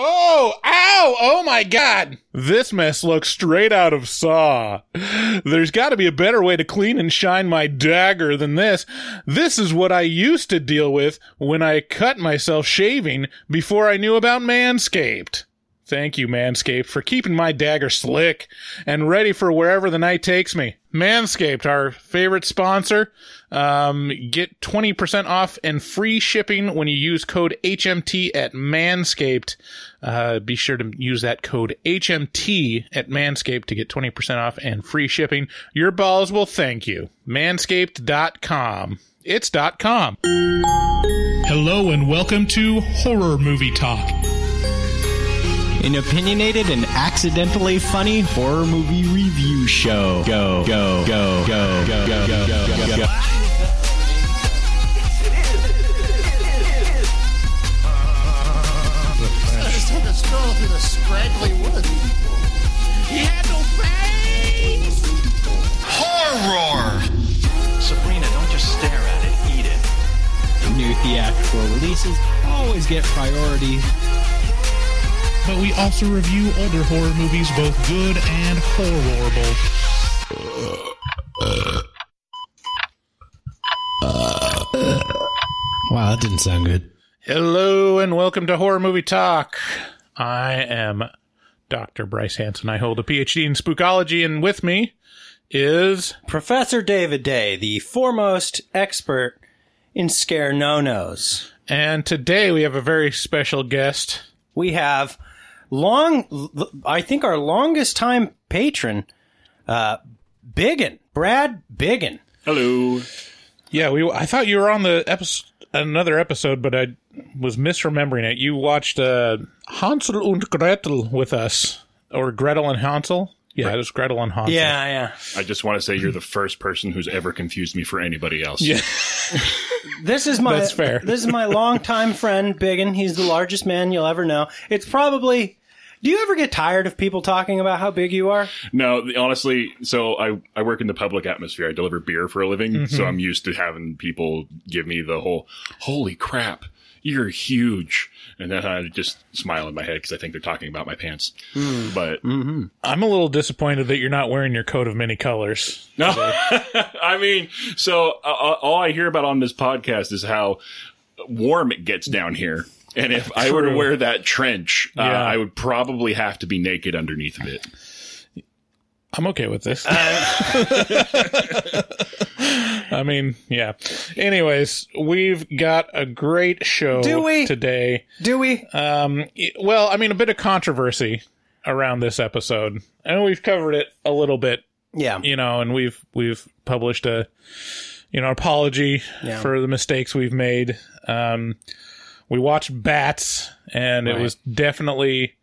Oh, ow! Oh my god! This mess looks straight out of Saw. There's gotta be a better way to clean and shine my dagger than this. This is what I used to deal with when I cut myself shaving before I knew about Manscaped. Thank you, Manscaped, for keeping my dagger slick and ready for wherever the night takes me. Manscaped, our favorite sponsor. Um, get 20% off and free shipping when you use code HMT at Manscaped. Uh, be sure to use that code HMT at Manscaped to get 20% off and free shipping. Your balls will thank you. Manscaped.com. It's .com. Hello and welcome to Horror Movie Talk. An opinionated and accidentally funny horror movie review show. Go, go, go, go, go, go, go, go, go. I just had to stroll through the scraggly woods. He had no face! Horror! Sabrina, don't just stare at it, eat it. New theatrical releases always get priority. But we also review older horror movies, both good and horrible. Wow, that didn't sound good. Hello and welcome to Horror Movie Talk. I am Dr. Bryce Hanson. I hold a PhD in spookology, and with me is Professor David Day, the foremost expert in scare no-nos. and today we have a very special guest. We have long, I think our longest time patron, uh, Biggin, Brad Biggin. Hello. Yeah, we. I thought you were on the episode, another episode, but I was misremembering it. You watched uh, Hansel und Gretel with us, or Gretel and Hansel. Yeah, it was Gretel and Hansel. Yeah, yeah. I just want to say you're the first person who's ever confused me for anybody else. Yeah. This is my That's fair. this is my longtime friend Biggin. He's the largest man you'll ever know. It's probably. Do you ever get tired of people talking about how big you are? No, the- honestly, so I, I work in the public atmosphere. I deliver beer for a living. So I'm used to having people give me the whole, holy crap, you're huge. And then I just smile in my head because I think they're talking about my pants. But I'm a little disappointed that you're not wearing your coat of many colors. no, I mean, so uh, uh, all I hear about on this podcast is how warm it gets down here. And if I were to wear that trench, uh, I would probably have to be naked underneath of it. I'm okay with this. I mean, yeah. Anyways, we've got a great show Do we? today. Do we? Um, well, I mean, a bit of controversy around this episode, and we've covered it a little bit, Yeah. you know, and we've we've published a you know apology Yeah. for the mistakes we've made. Um, we watched Bats, and it was definitely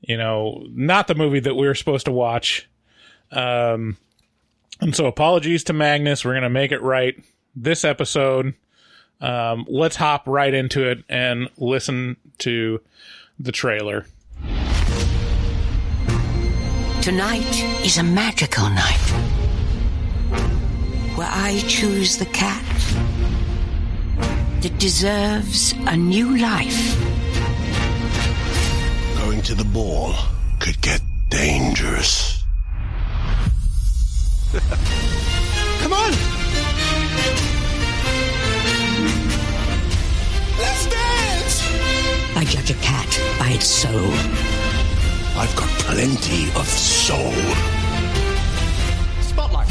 you know not the movie that we were supposed to watch. Um, and so apologies to Magnus. We're gonna make it right this episode. Um, let's hop right into it and listen to the trailer. Tonight is a magical night where I choose the cat that deserves a new life. Going to the ball could get dangerous. Come on! Let's dance! I judge a cat by its soul. I've got plenty of soul. Spotlight.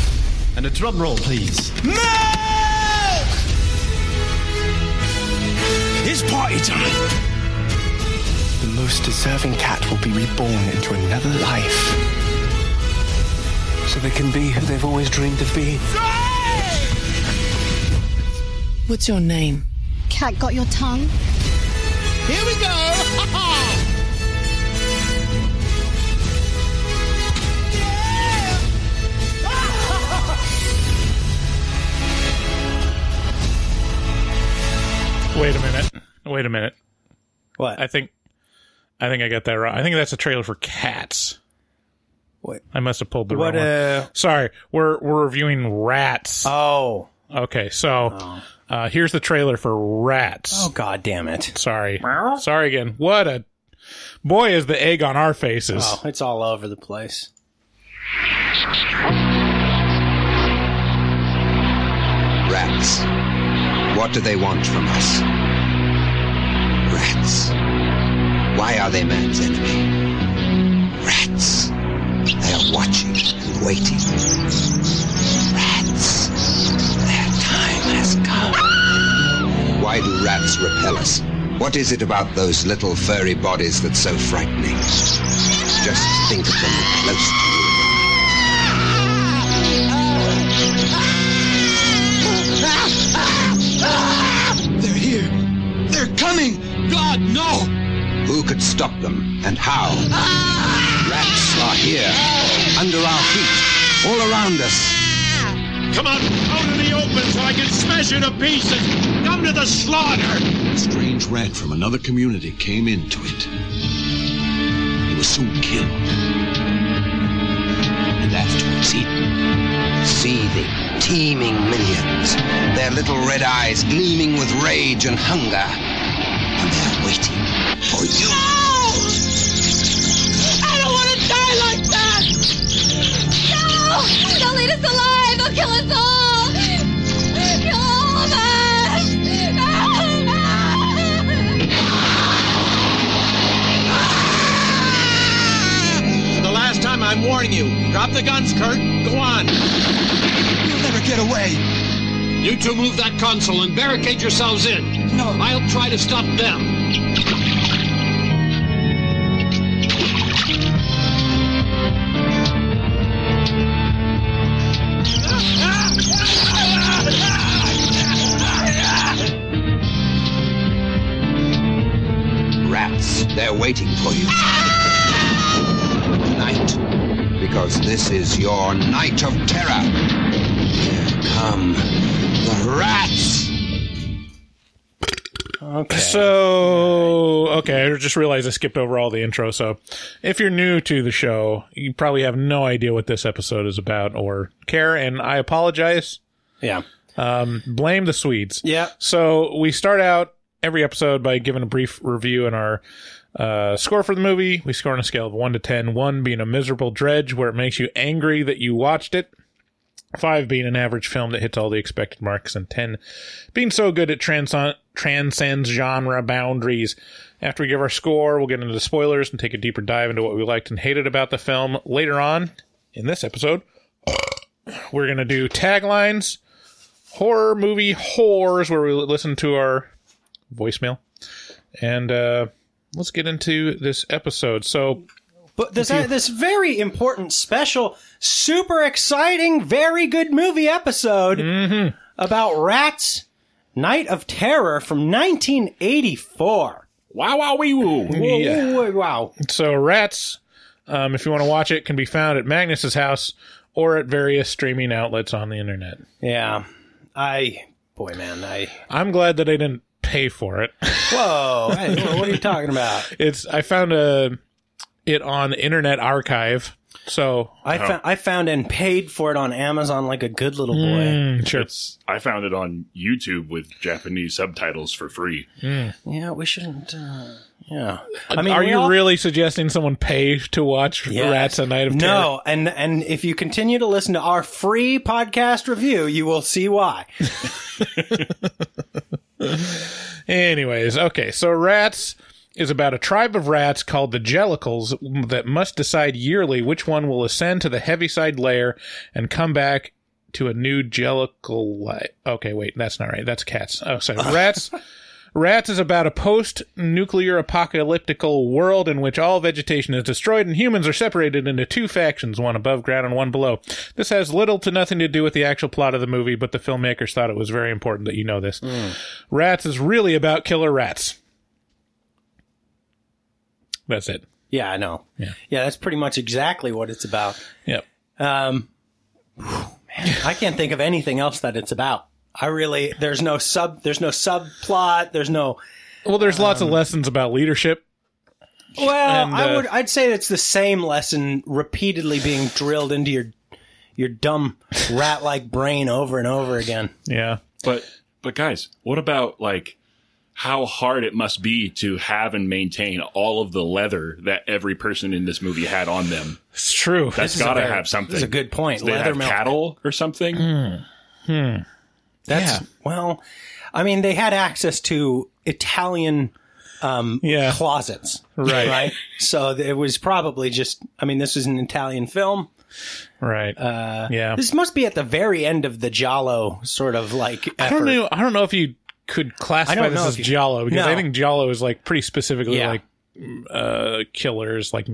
And a drum roll, please. Milk! It's party time! The most deserving cat will be reborn into another life. So they can be who they've always dreamed of being. What's your name? Cat got your tongue? Here we go! Wait a minute. Wait a minute. What? I think I think I got that wrong. I think that's a trailer for Cats. What? I must have pulled the What? wrong one. Uh, Sorry, we're we're reviewing Rats. oh. okay, so uh, here's the trailer for Rats. Oh God damn it! Sorry, sorry again. What a Boy, is the egg on our faces. Oh, it's all over the place. Rats. What do they want from us? Rats. Why are they man's enemy? Rats. They are watching and waiting. Rats. Their time has come. Why do rats repel us? What is it about those little furry bodies that's so frightening? Just think of them close to you. Here. They're coming. God, no. Who could stop them and how? Rats are here, under our feet, all around us. Come on, out in the open so I can smash you to pieces. Come to the slaughter. A strange rat from another community came into it. He was soon killed. And afterwards eaten. Seething, teeming millions, their little red eyes gleaming with rage and hunger. And waiting for you. I don't want to die like that! No! Don't leave us alive! They'll kill us all! Kill all of us! The last time I'm warning you. Drop the guns, Kurt. Go on. You'll never get away. You two move that console and barricade yourselves in. No. I'll try to stop them. They're waiting for you. Tonight, because this is your night of terror. Here come the rats. Okay. So, okay, I just realized I skipped over all the intro. So, if you're new to the show, you probably have no idea what this episode is about or care, and I apologize. Yeah. Um, blame the Swedes. Yeah. So, we start out every episode by giving a brief review and our uh, score for the movie. We score on a scale of 1 to 10, 1 being a miserable dredge where it makes you angry that you watched it. Five being an average film that hits all the expected marks, and ten being so good it trans- transcends genre boundaries. After we give our score, we'll get into the spoilers and take a deeper dive into what we liked and hated about the film. Later on in this episode, we're going to do taglines, horror movie whores, where we listen to our voicemail. And uh, let's get into this episode. So, But this this very important, special, super exciting, very good movie episode Mm-hmm. about rats, Night of Terror from 1984. Wow, wow, wee woo. Yeah. Whoa, wow. So Rats, um, if you want to watch it, can be found at Magnus's house or at various streaming outlets on the internet. Yeah. I, boy, man, I. I'm glad that I didn't pay for it. Whoa. hey, what are you talking about? it's I found a it on Internet Archive. So I, found, I found and paid for it on Amazon like a good little boy. Mm, sure. It's, I found it on YouTube with Japanese subtitles for free. Yeah, we shouldn't. Uh, yeah. I mean, are you all- really suggesting someone pay to watch Yeah. Rats: A Night of Terror? No, and and if you continue to listen to our free podcast review, you will see why. Anyways, okay, so Rats is about a tribe of rats called the Jellicles that must decide yearly which one will ascend to the Heaviside layer and come back to a new Jellicle. Li- okay, wait, that's not right. That's cats. Oh, sorry. Rats. Rats is about a post-nuclear apocalyptical world in which all vegetation is destroyed and humans are separated into two factions, one above ground and one below. This has little to nothing to do with the actual plot of the movie, but the filmmakers thought it was very important that you know this. Rats is really about killer rats. That's it. Yeah, I know. Yeah. Yeah, that's pretty much exactly what it's about. Yep. Um, whew, man, I can't think of anything else that it's about. I really, there's no sub, there's no subplot, there's no. Well, there's lots of lessons about leadership. Well, And, I uh, would, I'd say it's the same lesson repeatedly being drilled into your, your dumb rat-like brain over and over again. Yeah. But but guys, what about like how hard it must be to have and maintain all of the leather that every person in this movie had on them. It's true. That's got to have something. this is a good point. Do they Leather have milk. cattle or something? Hmm. That's well, I mean, they had access to Italian um, closets, Right. Right. So it was probably just. I mean, this was an Italian film. Right. Uh, yeah. This must be at the very end of the Giallo sort of like. Effort. I don't know. I don't know if you could classify this as you- Giallo because I think Giallo is like pretty specifically Yeah. like uh killers, like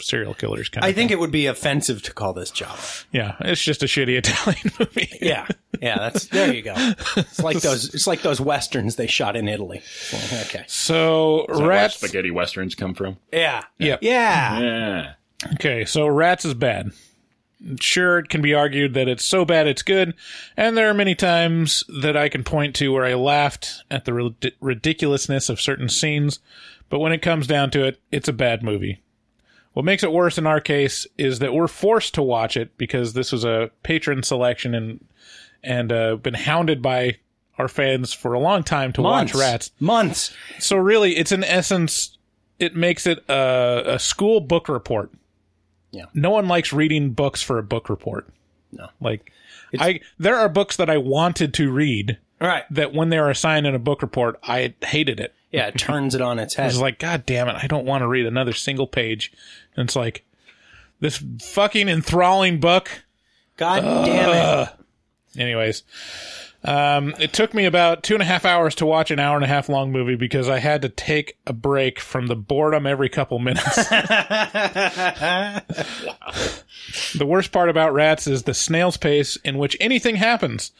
serial killers kind of. I of. think it would be offensive to call this Giallo. Yeah, it's just a shitty Italian movie. Yeah, yeah. That's there you go. It's like those. It's like those westerns they shot in Italy. It's okay. So where rats. spaghetti westerns come from? Yeah. Yep. Yeah. Yeah. Okay, so rats is bad. Sure, it can be argued that it's so bad it's good, and there are many times that I can point to where I laughed at the rid- ridiculousness of certain scenes, but when it comes down to it, it's a bad movie. What makes it worse in our case is that we're forced to watch it because this was a patron selection and and uh, been hounded by our fans for a long time to Months. watch Rats. Months. So really, it's in essence, it makes it a, a school book report. Yeah. No one likes reading books for a book report. No. Like, I there are books that I wanted to read. Right. That when they were assigned in a book report, I hated it. Yeah, it turns it on its head. was like, God damn it, I don't want to read another single page. And it's like this fucking enthralling book. God damn it. Anyways, um, it took me about two and a half hours to watch an hour and a half long movie because I had to take a break from the boredom every couple minutes. the worst part about Rats is the snail's pace in which anything happens.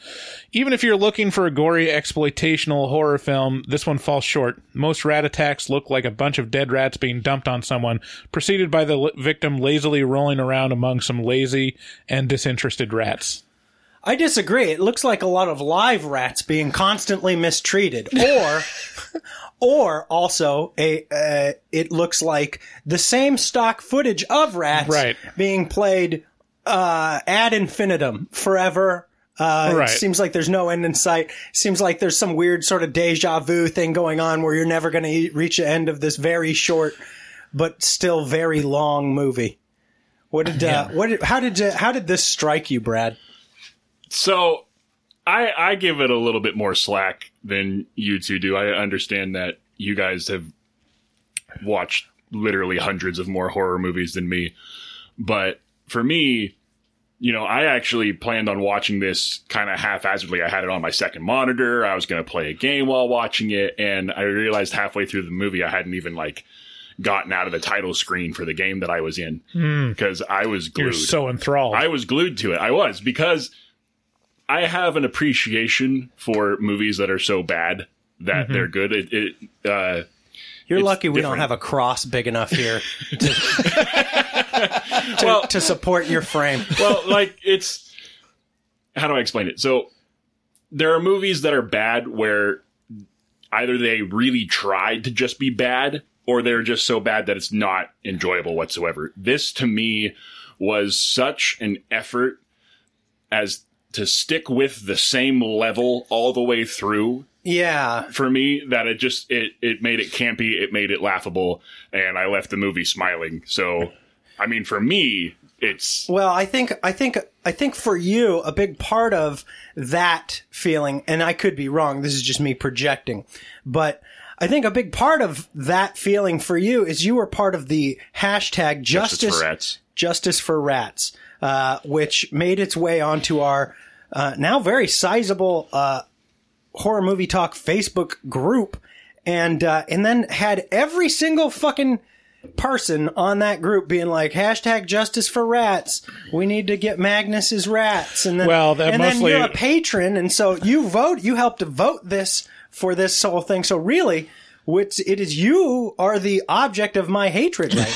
Even if you're looking for a gory exploitational horror film, this one falls short. Most rat attacks look like a bunch of dead rats being dumped on someone, preceded by the victim lazily rolling around among some lazy and disinterested rats. I disagree. It looks like a lot of live rats being constantly mistreated, or, or also a. Uh, it looks like the same stock footage of rats Right. being played uh, ad infinitum forever. Uh, Right. It seems like there's no end in sight. Seems like there's some weird sort of deja vu thing going on where you're never going to reach the end of this very short, but still very long movie. What did? Uh, what? Did, how did? Uh, how did this strike you, Brad? So I I give it a little bit more slack than you two do. I understand that you guys have watched literally hundreds of more horror movies than me. But for me, you know, I actually planned on watching this kind of haphazardly. I had it on my second monitor. I was going to play a game while watching it, and I realized halfway through the movie I hadn't even like gotten out of the title screen for the game that I was in Hmm. because I was glued. You're so enthralled. I was glued to it. I was because I have an appreciation for movies that are so bad that Mhm. they're good. It, it uh, You're lucky we don't have a cross big enough here to, to, to support your frame. well, like it's how do I explain it? So there are movies that are bad where either they really tried to just be bad or they're just so bad that it's not enjoyable whatsoever. This to me was such an effort as to stick with the same level all the way through Yeah. for me that it just it it made it campy, it made it laughable, and I left the movie smiling. So, I mean, for me, it's Well, I think I think I think for you a big part of that feeling and I could be wrong, this is just me projecting, but I think a big part of that feeling for you is you were part of the hashtag Justice justice for Rats. Justice for Rats, uh, which made its way onto our uh, now very sizable uh, horror movie talk Facebook group, and uh, and then had every single fucking person on that group being like hashtag Justice for Rats. We need to get Magnus's rats, and then Well, and mostly- then you're a patron, and so you vote. You helped to vote this for this whole thing. So really. Which it is you are the object of my hatred right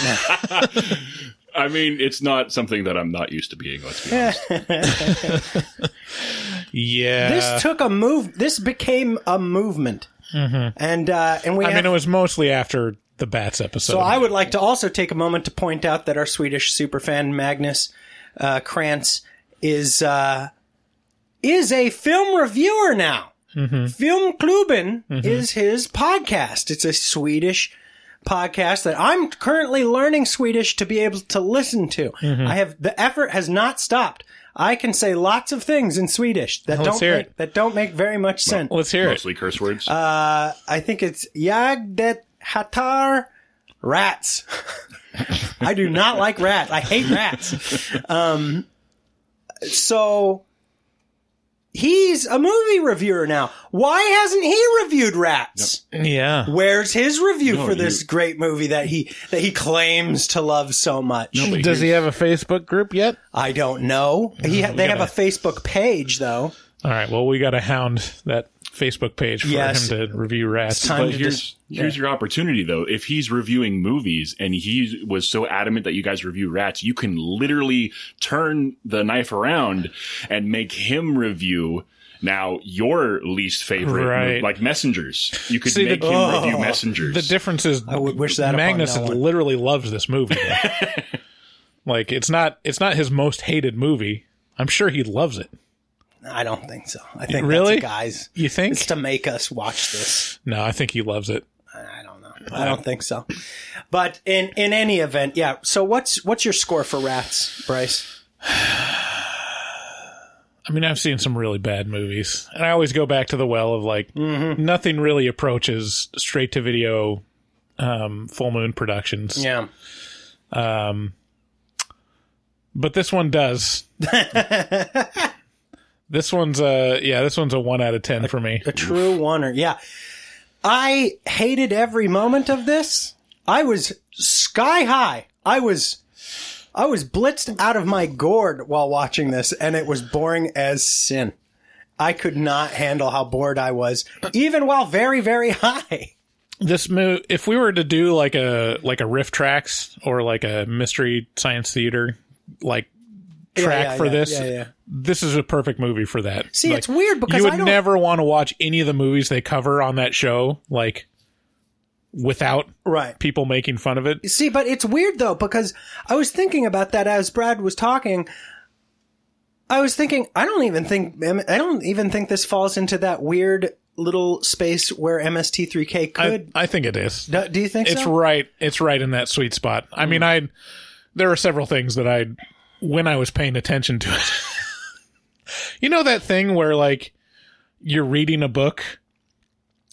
now. I mean, it's not something that I'm not used to being. Let's be honest. Yeah. This took a move. This became a movement, Mhm. and uh, and we. I have, mean, it was mostly after the Bats episode. so I would like to also take a moment to point out that our Swedish superfan Magnus uh, Krantz is uh, is a film reviewer now. Filmklubben is his podcast. It's a Swedish podcast that I'm currently learning Swedish to be able to listen to. Mhm. I have the effort has not stopped. I can say lots of things in Swedish that Let's don't hear make, that don't make very much sense. Let's hear it. Mostly curse words. Uh, I think it's Jag det hatar rats. I do not like rats. I hate rats. Um, so he's a movie reviewer now. Why hasn't he reviewed Rats? Yeah. Where's his review No, for this you- great movie that he that he claims to love so much? Does he have a Facebook group yet? I don't know. He ha- we they have a Facebook page though. All right. Well, we got to hound that Facebook page for Yes. him to review rats. But here's here's your opportunity though. If he's reviewing movies and he was so adamant that you guys review rats, you can literally turn the knife around and make him review now your least favorite, Right. like Messengers. You could See, the- make him Oh. review Messengers. The difference is I would wish that Magnus no literally loves this movie. like it's not it's not his most hated movie. I'm sure he loves it. I don't think so. I think Really? guys. You think? It's to make us watch this. No, I think he loves it. I don't know. I don't think so. But in in any event, yeah. So what's what's your score for Rats, Bryce? I mean, I've seen some really bad movies, and I always go back to the well of like nothing really approaches straight to video, um, Full Moon Productions. Yeah. Um, but this one does. this one's a yeah. This one's a one out of ten for me. A true oneer. Yeah. I hated every moment of this. I was sky high. I was I was blitzed out of my gourd while watching this and it was boring as sin. I could not handle how bored I was even while very very high. This move, if we were to do like a like a RiffTrax or like a mystery science theater like track yeah, for this, yeah, yeah. this is a perfect movie for that. See, Like, it's weird because you would never want to watch any of the movies they cover on that show, like without right people making fun of it. See, but it's weird though because I was thinking about that as Brad was talking. I was thinking I don't even think I don't even think this falls into that weird little space where MST3K could. I, I think it is. do, do you think it's so? right. It's right in that sweet spot. I mean, hmm. I there are several things that I when I was paying attention to it. you know that thing where like you're reading a book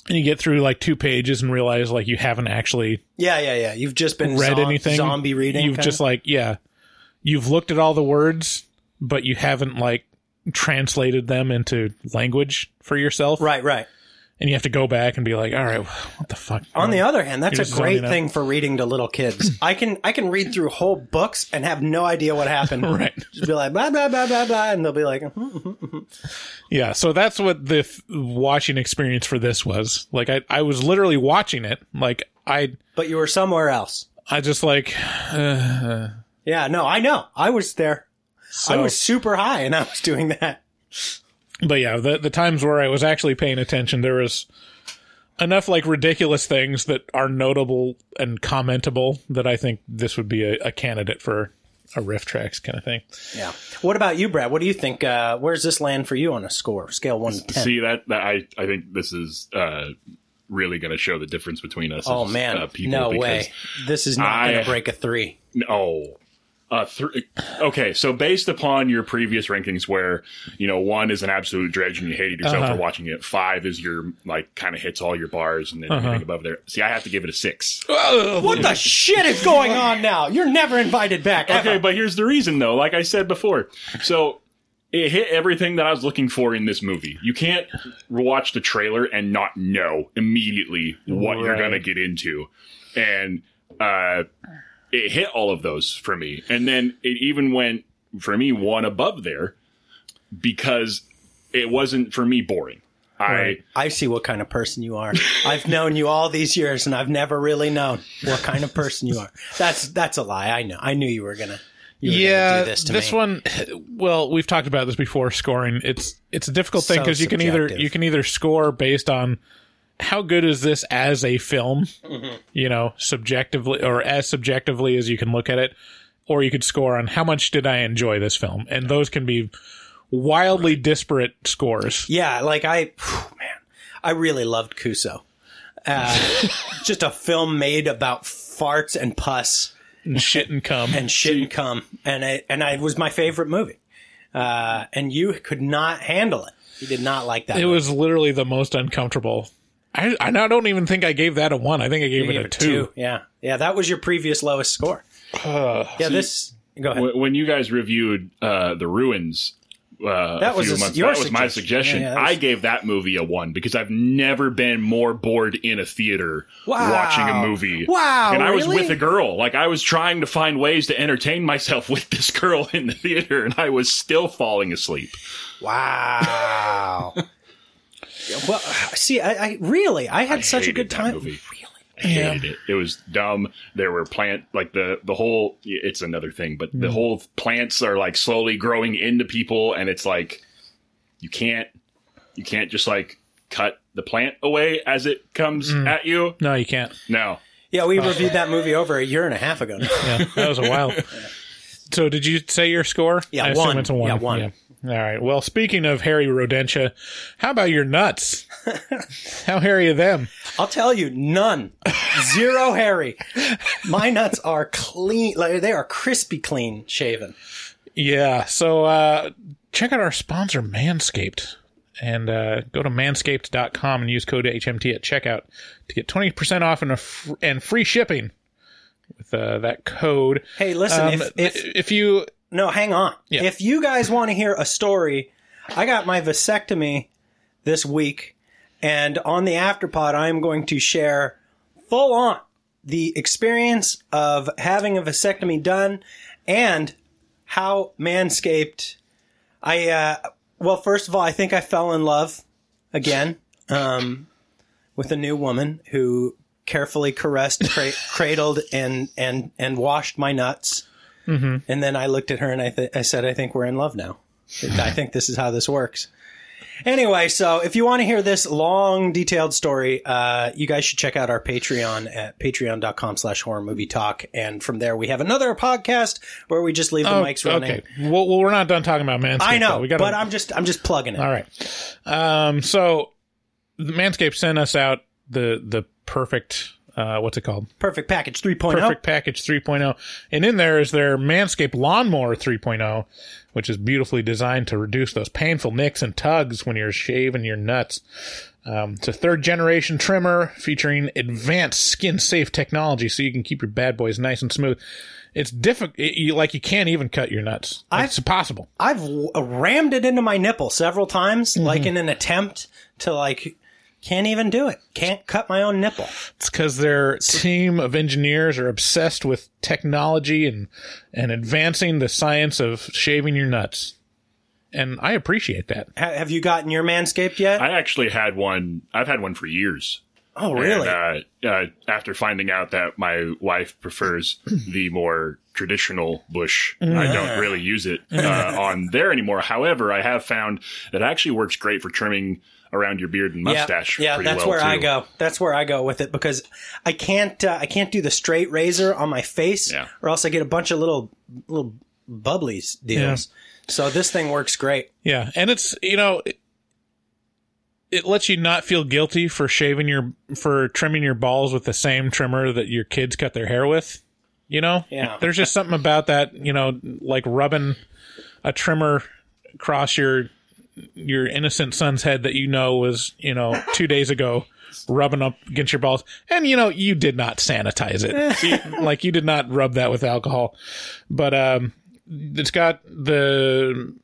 and you get through like two pages and realize like you haven't actually Yeah, yeah, yeah. You've just been read anything. zombie reading. You've kinda? just like yeah, you've looked at all the words, but you haven't like translated them into language for yourself. Right, right. And you have to go back and be like, all right, what the fuck? On the other hand, that's a great out. thing for reading to little kids. I can I can read through whole books and have no idea what happened. Right. Just be like blah blah blah blah blah, and they'll be like, "Mhm, mhm, mhm." Yeah, so that's what the f- watching experience for this was. Like I I was literally watching it. Like I but you were somewhere else. I just like uh, Yeah, no, I know. I was there. I was super high, and I was doing that. But yeah, the the times where I was actually paying attention there was enough like ridiculous things that are notable and commentable that I think this would be a, a candidate for a RiffTrax kind of thing. Yeah. What about you, Brad? What do you think? Uh, where's this land for you on a score scale one to ten? See that, that I I think this is uh, really going to show the difference between us. oh as, man, uh, people no way. This is not going to break a three. No. Uh, th- okay, so based upon your previous rankings, where you know one is an absolute dredge and you hated yourself Uh-huh. for watching it, five is your like kind of hits all your bars, and then Uh-huh. everything above there. See, I have to give it a six. What the shit is going on now? You're never invited back. Okay, but here's the reason though. Like I said before, so it hit everything that I was looking for in this movie. You can't watch the trailer and not know immediately what you're going to get into, and uh, it hit all of those for me. And then it even went for me one above there because it wasn't for me boring. I I see what kind of person you are. I've known you all these years, and I've never really known what kind of person you are. That's that's a lie. I know. I knew you were gonna. Yeah, gonna do this to me. one. Well, we've talked about this before. Scoring it's it's a difficult thing So because you can either you can either score based on how good is this as a film, Mm-hmm. you know, subjectively or as subjectively as you can look at it, or you could score on how much did I enjoy this film, and those can be wildly disparate scores. Yeah, like I, man, I really loved Kuso. Uh, just a film made about farts and pus and shit and cum and shit and cum, and it and I, it was my favorite movie. Uh, and you could not handle it. You did not like that. It movie. was literally the most uncomfortable. I, I now don't even think I gave that a one. I think I gave You it gave a it two. Yeah, yeah. That was your previous lowest score. Uh, yeah, this. Go ahead. When, when you guys reviewed uh, the ruins. Uh, That a was few a- months, your that was my suggestion. suggestion. Yeah, yeah, was- I gave that movie a one because I've never been more bored in a theater Wow. watching a movie. Wow, And I was with a girl. Like I was trying to find ways to entertain myself with this girl in the theater, and I was still falling asleep. Wow. well, see, I, I really, I had such a hated good that time. movie. I hated it. It was dumb. There were plant like the the whole. It's another thing, but the Mm. whole plants are like slowly growing into people, and it's like you can't you can't just like cut the plant away as it comes Mm. at you. No, you can't. No. Yeah, we reviewed that movie over a year and a half ago. Now. Yeah, that was a while. So, did you say your score? Yeah, I assume one. It's a one. Yeah, one. All right. Well, speaking of hairy rodentia, how about your nuts? how hairy are them? I'll tell you, none, zero hairy. My nuts are clean, like they are crispy clean shaven. Yeah. So, uh, check out our sponsor, Manscaped. And uh, go to manscaped.com and use code HMT at checkout to get 20% off and, a fr- and free shipping with uh, that code. Hey, listen, Um, if, if if you no, hang on. Yeah. If you guys want to hear a story, I got my vasectomy this week, and on the afterpod, I am going to share full on the experience of having a vasectomy done and how Manscaped. I uh, well, first of all, I think I fell in love again um, with a new woman who carefully caressed, cra- cradled, and and and washed my nuts. Mm-hmm. And then I looked at her and I, th- I said, I think we're in love now. I think this is how this works. Anyway, so if you want to hear this long, detailed story, uh, you guys should check out our Patreon at patreon.com slash horror movie talk. And from there, we have another podcast where we just leave the Oh, mics running. Okay. Well, well, we're not done talking about Manscaped. I know, though. We gotta, but I'm just, I'm just plugging it. All right. Um, so Manscaped sent us out the the perfect uh, what's it called? Perfect package 3.0. Perfect package 3.0. And in there is their Manscaped Lawnmower 3.0, which is beautifully designed to reduce those painful nicks and tugs when you're shaving your nuts. Um, it's a third generation trimmer featuring advanced skin safe technology so you can keep your bad boys nice and smooth. It's difficult. You, like you can't even cut your nuts. it's impossible. I've w- rammed it into my nipple several times, Mm-hmm. like in an attempt to like, can't even do it. Can't cut my own nipple. It's because their team of engineers are obsessed with technology and and advancing the science of shaving your nuts. And I appreciate that. Ha- have you gotten your Manscaped yet? I actually had one. I've had one for years. Oh, really? And, uh, uh, after finding out that my wife prefers the more traditional bush, I Mm. don't really use it uh, on there anymore. However, I have found that it actually works great for trimming around your beard and mustache. Yeah, yeah pretty that's well, where I go. That's where I go with it because I can't uh, I can't do the straight razor on my face, Yeah. or else I get a bunch of little little bubblies deals. So this thing works great. Yeah, and it's you know it, it lets you not feel guilty for shaving your for trimming your balls with the same trimmer that your kids cut their hair with. You know, Yeah. There's just something about that. You know, like rubbing a trimmer across your your innocent son's head that you know was you know two days ago rubbing up against your balls. And you know you did not sanitize it. Like you did not rub that with alcohol. But um it's got the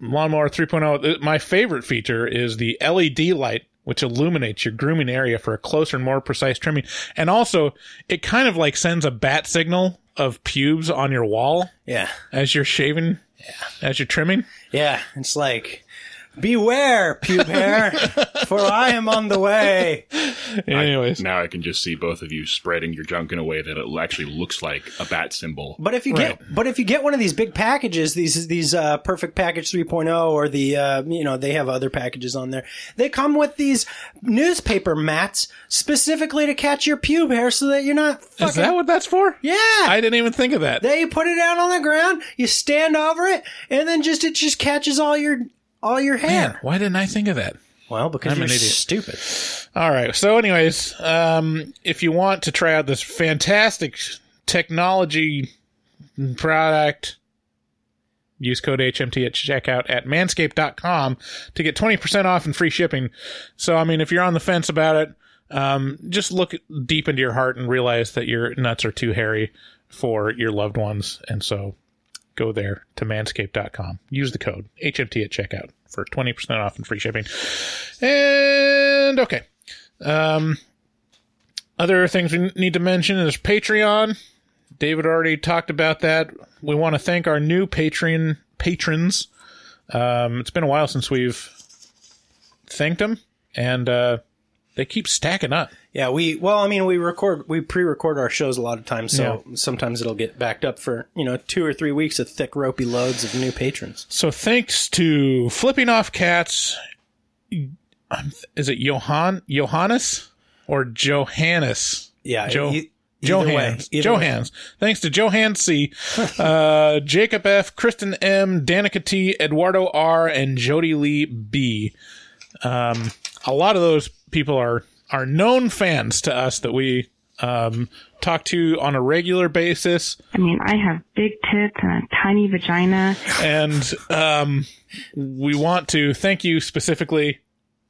lawnmower 3.0 my favorite feature is the led light which illuminates your grooming area for a closer and more precise trimming. And also it kind of like sends a bat signal of pubes on your wall Yeah, as you're shaving yeah. as you're trimming. Yeah. It's like beware, pube hair, for I am on the way. anyways Now I can just see both of you spreading your junk in a way that it actually looks like a bat symbol. But if you get, but if you get one of these big packages, these these uh, perfect package 3.0 or the uh, you know they have other packages on there. They come with these newspaper mats specifically to catch your pube hair, so that you're not. Fucking, is that what that's for Yeah. i didn't even think of that Then you put it out on the ground, you stand over it, and then just it just catches all your all your hair. Man, why didn't I think of that? Well, because I'm you're an idiot. stupid. All right. So, anyways, um, if you want to try out this fantastic technology product, use code HMT at checkout at manscaped.com to get 20% off and free shipping. So, I mean, if you're on the fence about it, um, just look deep into your heart and realize that your nuts are too hairy for your loved ones. And so go there to manscaped.com. Use the code HMT at checkout for 20% off and free shipping. And okay. Um, other things we need to mention is Patreon. David already talked about that. We want to thank our new Patreon patrons. Um, it's been a while since we've thanked them, and uh, they keep stacking up. Yeah, we well, I mean, we record, we pre-record our shows a lot of times, so sometimes it'll get backed up for you know two or three weeks of thick, ropey loads of new patrons. So thanks to Flipping Off Cats, um, is it Johann Johannes or Johannes? Yeah, Jo- e- either way, Johans. way. Johans. Thanks to Johan C, uh, Jacob F, Kristen M, Danica T, Eduardo R, and Jody Lee B. Um, a lot of those people are are known fans to us that we um, talk to on a regular basis. I mean, I have big tits and a tiny vagina. and um, we want to thank you specifically,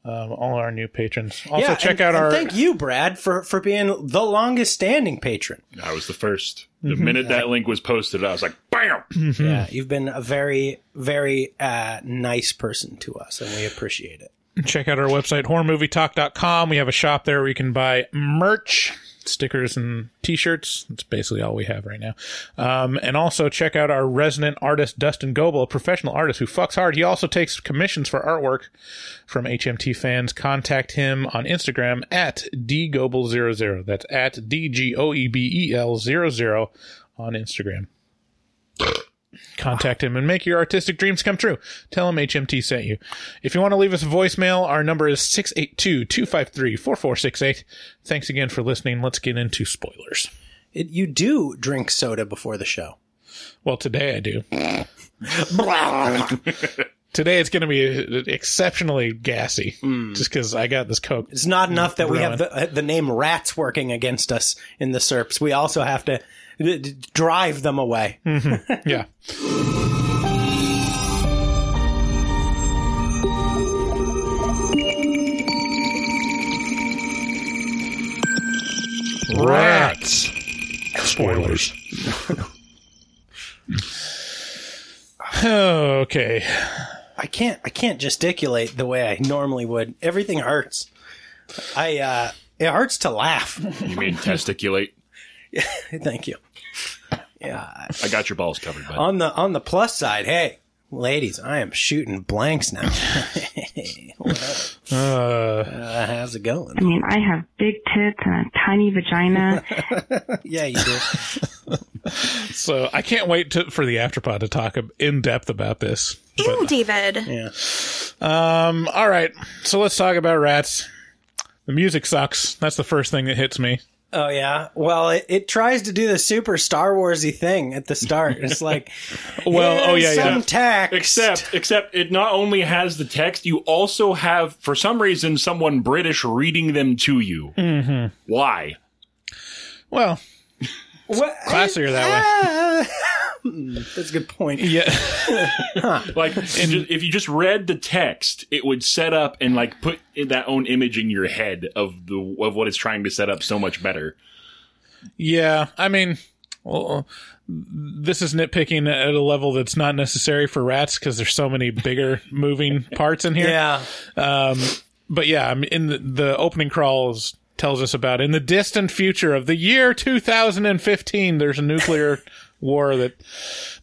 um, all our new patrons. Also, Yeah, check and- out and our. Thank you, Brad, for for being the longest standing patron. I was the 1st The Mm-hmm. minute that link was posted, I was like, bam! Yeah, you've been a very, very uh, nice person to us, and we appreciate it. Check out our website horrormovietalk.com we have a shop there where you can buy merch stickers and t-shirts. That's basically all we have right now. Um, and also check out our resident artist dustin goebel a professional artist who fucks hard. He also takes commissions for artwork from hmt fans. Contact him on instagram at dgoebel00 that's at E d-g-o-e-b-e-l 00 on instagram contact him and make your artistic dreams come true. Tell him HMT sent you. If you want to leave us a voicemail, our number is 682-253-4468. Thanks again for listening. Let's get into spoilers. It, you do drink soda before the show. Well, today I do. Today it's going to be exceptionally gassy hmm. just because I got this Coke. It's not enough that we have the, the name rats working against us in the SERPs. We also have to drive them away. yeah. Rats. Spoilers. okay. I can't I can't gesticulate the way I normally would. Everything hurts. I uh it hurts to laugh. You mean testiculate? Thank you. Yeah. I got your balls covered, bud. On the on the plus side, hey, ladies, I am shooting blanks now. Uh, Uh, how's it going? I mean, I have big tits and a tiny vagina. yeah, you do. so I can't wait to, for the afterpod to talk in depth about this. Ew, David. Yeah. Um. All right. So let's talk about rats. The music sucks. That's the first thing that hits me. Oh yeah. Well, it, it tries to do the super Star Warsy thing at the start. It's like, Well, oh, here's yeah, yeah. some text. Except, except it not only has the text, you also have, for some reason, someone British reading them to you. Mm-hmm. Why? Well, What? classier that way. Hmm, That's a good point. Yeah. Like, if you just- if you just read the text, it would set up and like put that own image in your head of the of what it's trying to set up so much better. Yeah, I mean, well, this is nitpicking at a level that's not necessary for rats because there's so many bigger moving parts in here. Yeah. Um, but yeah, I mean, in the, the opening crawls tells us about in the distant future of the year 2015, there's a nuclear war that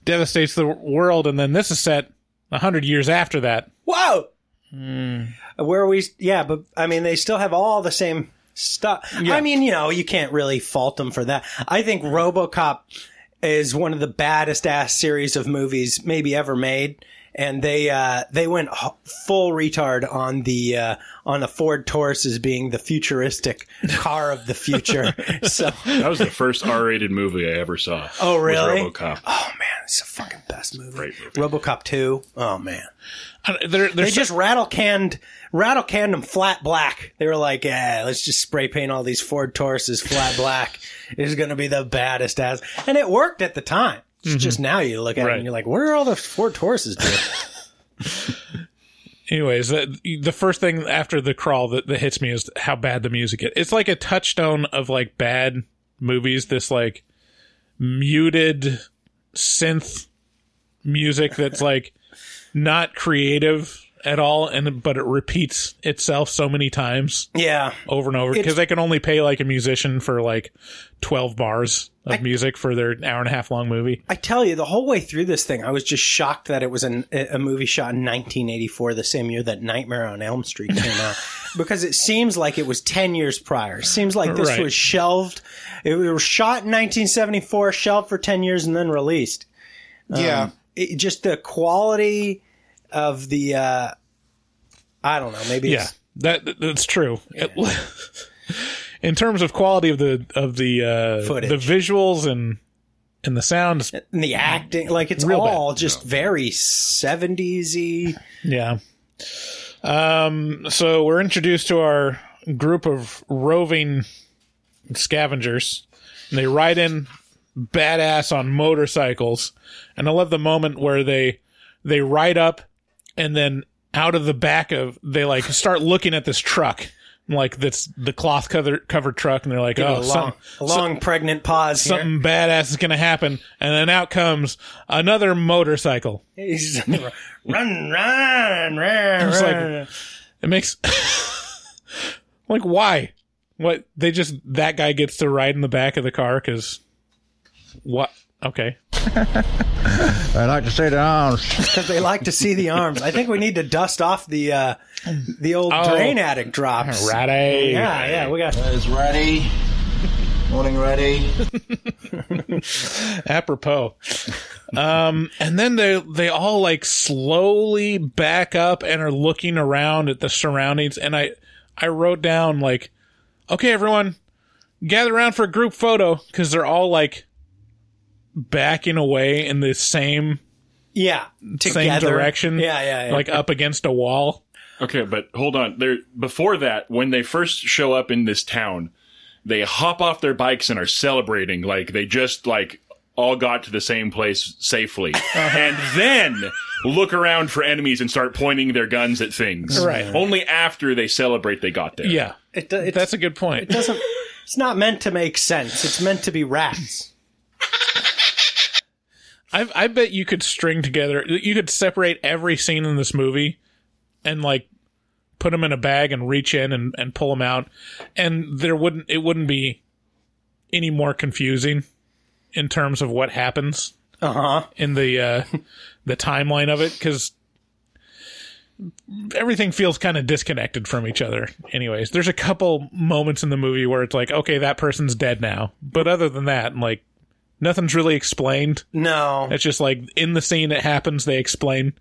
devastates the world, and then this is set a hundred years after that. Whoa. Hmm. Where we, yeah, but I mean, they still have all the same stuff. I mean, you know, you can't really fault them for that. I think RoboCop is one of the baddest ass series of movies maybe ever made. And they uh, they went h- full retard on the uh, on the Ford Taurus as being the futuristic car of the future. so That was the first R-rated movie I ever saw. Oh, really? RoboCop. Oh man, it's the fucking best movie. Great movie. RoboCop two. Oh man, they're, they just rattle canned rattle canned them flat black. They were like, "Yeah, let's just spray paint all these Ford Tauruses flat black. It's going to be the baddest ass," and it worked at the time. Mhm. just now you look at it and you're like, "Where are all the Ford Tauruses doing?" Anyways, the, the first thing after the crawl that, that hits me is how bad the music is. It's like a touchstone of like bad movies. This like muted synth music that's like not creative at all, and but it repeats itself so many times. Yeah, over and over because they can only pay like a musician for like twelve bars of music for their hour and a half long movie. I tell you, the whole way through this thing, I was just shocked that it was an, a movie shot in 1984, the same year that Nightmare on Elm Street came out, because it seems like it was 10 years prior. It seems like this Right. was shelved. It was shot in 1974, shelved for 10 years, and then released. Um, Yeah. it, just the quality of the, uh, I don't know, maybe Yeah, it's, that that- that's true. It- in terms of quality of the of the uh, Footage. the visuals and and the sounds, and the acting, like it's Real bad. all just very 70s y. Yeah. Um, so we're introduced to our group of roving scavengers. And they ride in badass on motorcycles. And I love the moment where they they ride up and then out of the back of they like start looking at this truck. Like that's the cloth cover, covered truck, and they're like, Give "Oh, a long, some- a long pregnant pause here. something badass is gonna happen," and then out comes another motorcycle. He's run, run, run, run. Like it makes like why? What they just that guy gets to ride in the back of the car because what? Okay, I like to see the arms. because they like to see the arms. I think we need to dust off the uh, the old Oh. drain addict drops. Ready. Yeah, yeah, we got. Is ready. Morning ready. apropos. Um, and then they they all like slowly back up and are looking around at the surroundings. And I I wrote down like, okay, everyone, gather around for a group photo because they're all like backing away in the same Yeah, same direction. Yeah, yeah, yeah. like up against a wall. Okay, but hold on. There before that, when they first show up in this town, they hop off their bikes and are celebrating like they just like all got to the same place safely. Uh-huh. and then look around for enemies and start pointing their guns at things. Right. Only after they celebrate they got there. Yeah, It, that's a good point. it doesn't. It's not meant to make sense. It's meant to be rats. I I bet you could string together. You could separate every scene in this movie, and like put them in a bag and reach in and, and pull them out, and there wouldn't it wouldn't be any more confusing in terms of what happens Uh huh. in the uh, the timeline of it because everything feels kind of disconnected from each other. Anyways, there's a couple moments in the movie where it's like, okay, that person's dead now, but other than that, like nothing's really explained. No. It's just like in the scene it happens, they explain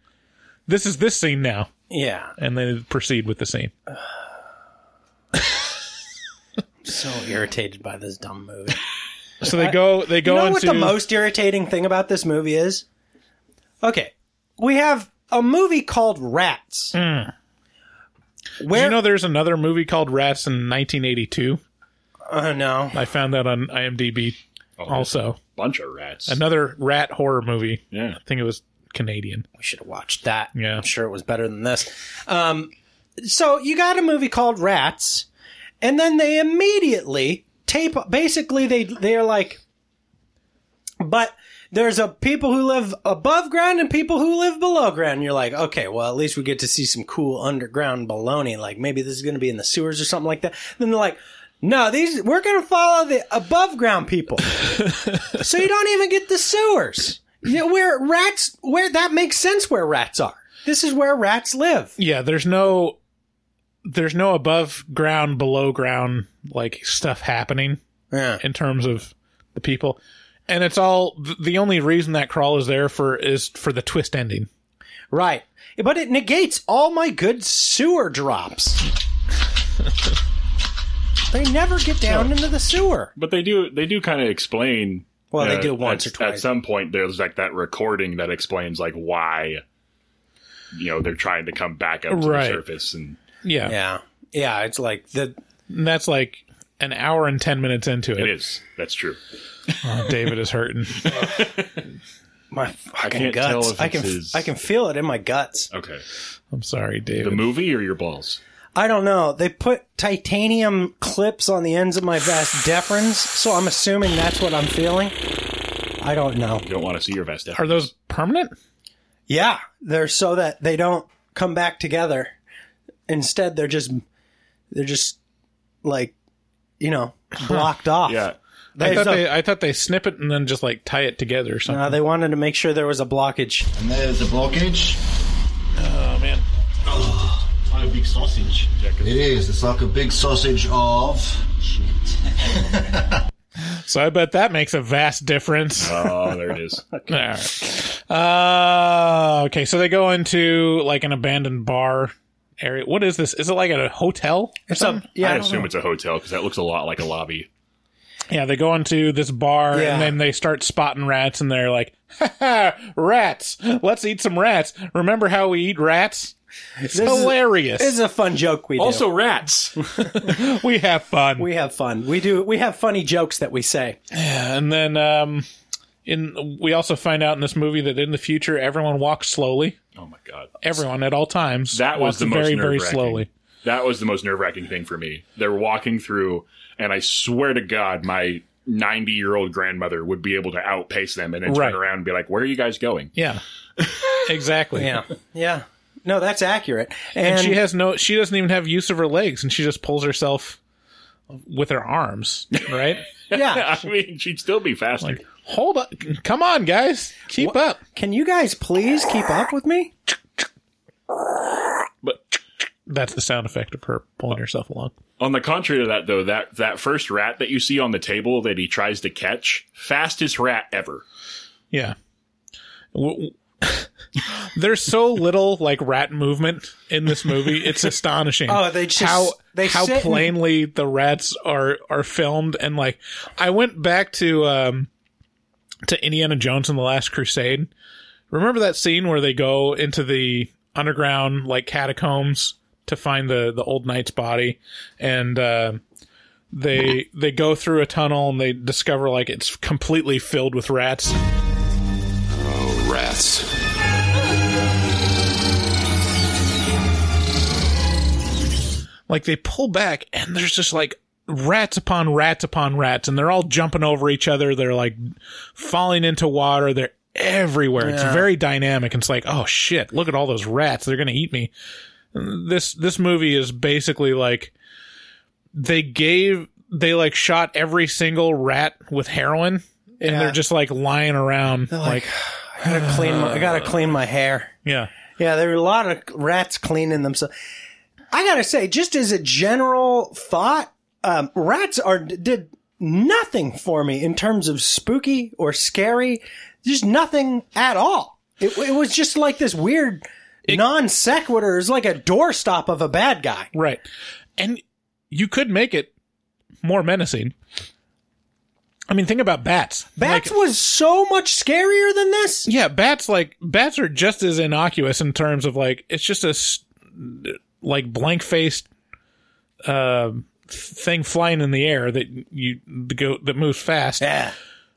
this is this scene now, Yeah. and then proceed with the scene. So irritated by this dumb movie. So they go they go you know into what the most irritating thing about this movie is? Okay, we have a movie called Rats. Did Where you know there's another movie called Rats in 1982? uh, no, I found that on IMDb. also, Bunch of rats. another rat horror movie. Yeah. I think it was Canadian. we should have watched that. Yeah. I'm sure it was better than this. Um, so you got a movie called Rats, and then they immediately tape. Basically, they they are like, but there's a people who live above ground and people who live below ground. You're like, okay, well, at least we get to see some cool underground baloney. Like maybe this is going to be in the sewers or something like that. Then they're like. No, these we're going to follow the above ground people, so you don't even get the sewers. You know, where rats, where that makes sense. Where rats are. This is where rats live. Yeah, there's no there's no above ground, below ground like stuff happening Yeah. in terms of the people. And it's all the only reason that crawl is there for is for the twist ending. Right. But it negates all my good sewer drops. they never get down into the sewer. But they do they do kind of explain Well, they Uh, do once at, or twice. At some point, there's like that recording that explains like why, you know, they're trying to come back up to Right. the surface and Yeah. yeah, yeah. It's like the And that's like an hour and 10 minutes into it. it is. That's true. Oh, David is hurting. my fucking can't tell guts. if I it's can his- I can feel it in my guts. Okay. I'm sorry, David. The movie or your balls? I don't know. They put titanium clips on the ends of my vas deferens, so I'm assuming that's what I'm feeling. I don't know. You don't want to see your vest. Are those permanent? Yeah, they're so that they don't come back together. Instead, they're just they're just like you know blocked off. Yeah. I There's thought, a- they, I thought they snip it and then just like tie it together or something. No, they wanted to make sure there was a blockage. And there's the blockage. oh, man. Oh. Like a big sausage. It is. It's like a big sausage of shit. So I bet that makes a vast difference. Oh, there it is. All right. Uh, okay, so they go into like an abandoned bar area. What is this? Is it like a hotel? or It's something? a yeah. I I assume know. it's a hotel because that looks a lot like a lobby. Yeah, they go into this bar Yeah. and then they start spotting rats and they're like, ha ha, rats. Let's eat some rats. Remember how we eat rats? It's This is- hilarious. This is a fun joke we do. Also, rats. we have fun. we have fun. We do. We have funny jokes that we say. and then um in we also find out in this movie that in the future everyone walks slowly. Oh my god. Everyone at all times. That was walks the most very very slowly. That was the most nerve wracking thing for me. They're walking through, and I swear to God, my 90 year old grandmother would be able to outpace them and then Right. turn around and be like, Where are you guys going? Yeah. exactly. Yeah. Yeah. No, that's accurate. And, And, she has no she doesn't even have use of her legs and she just pulls herself with her arms, right? yeah. I mean, she'd still be faster. Hold up. Come on, guys. Keep up. Can you guys please keep up with me? but That's the sound effect of her pulling herself along. on the contrary to that, though, that, that first rat that you see on the table that he tries to catch, fastest rat ever. Yeah. W- w- There's so little like rat movement in this movie. It's astonishing. Oh, they just- how they how sit and- plainly the rats are are filmed and like I went back to um to Indiana Jones and the Last Crusade. Remember that scene where they go into the underground like catacombs to find the the old knight's body and uh they they go through a tunnel and they discover like it's completely filled with rats. Oh, rats. Like they pull back and there's just like rats upon rats upon rats and they're all jumping over each other they're like falling into water they're everywhere it's very dynamic it's like oh shit look at all those rats they're gonna eat me this this movie is basically like they gave they like shot every single rat with heroin and Yeah. they're just like lying around like, I gotta clean. My, I gotta clean my hair. yeah Yeah, there were a lot of rats cleaning themselves. I gotta say, just as a general thought, um, rats are did nothing for me in terms of spooky or scary. Just nothing at all. It, it was just like this weird non sequitur. It's like a doorstop of a bad guy. Right. And you could make it more menacing. I mean, think about bats. Bats Like- was so much scarier than this. yeah, bats like bats are just as innocuous in terms of like it's just a like blank faced uh, thing flying in the air that you that go that moves fast. Yeah.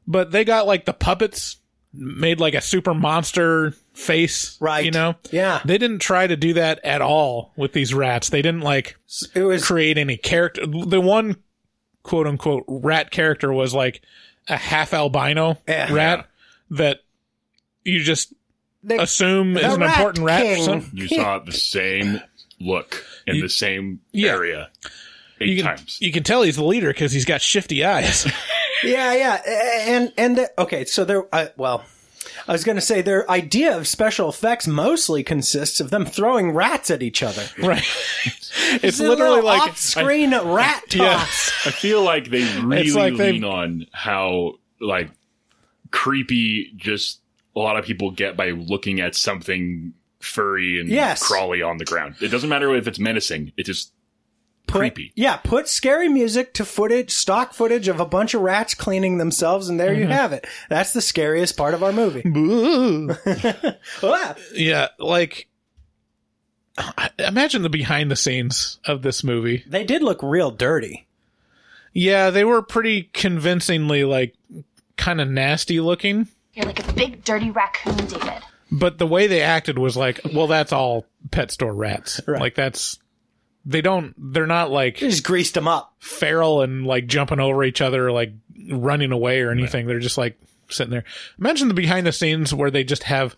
But they got like the puppets made like a super monster face, Right. You know, Yeah. They didn't try to do that at all with these rats. They didn't like It was create any character. The one quote unquote rat character was like a half albino Yeah. rat that you just They- assume is an Rat important rat. King. For You saw the same look in the same Yeah. area eight you can, times. you can tell he's the leader because he's got shifty eyes. Yeah, yeah, and and the, okay, so there. I, well, I was going to say their idea of special effects mostly consists of them throwing rats at each other. right. It's it's literally like off-screen rat toss. Yeah. I feel like they really like they've- lean on how like creepy just a lot of people get by looking at something furry and Yes. crawly on the ground. It doesn't matter if it's menacing; it just put Creepy. yeah, put scary music to footage, stock footage of a bunch of rats cleaning themselves, and there you Mhm. have it. That's the scariest part of our movie. Ah. yeah, like imagine the behind the scenes of this movie. They did look real dirty. Yeah, they were pretty convincingly like kind of nasty looking, You're like a big dirty raccoon, David. But the way they acted was like, well, that's all pet store rats. Right. Like that's they don't they're not like just greased them up, feral and like jumping over each other, or, like running away or anything. They're just like sitting there. Imagine the behind the scenes where they just have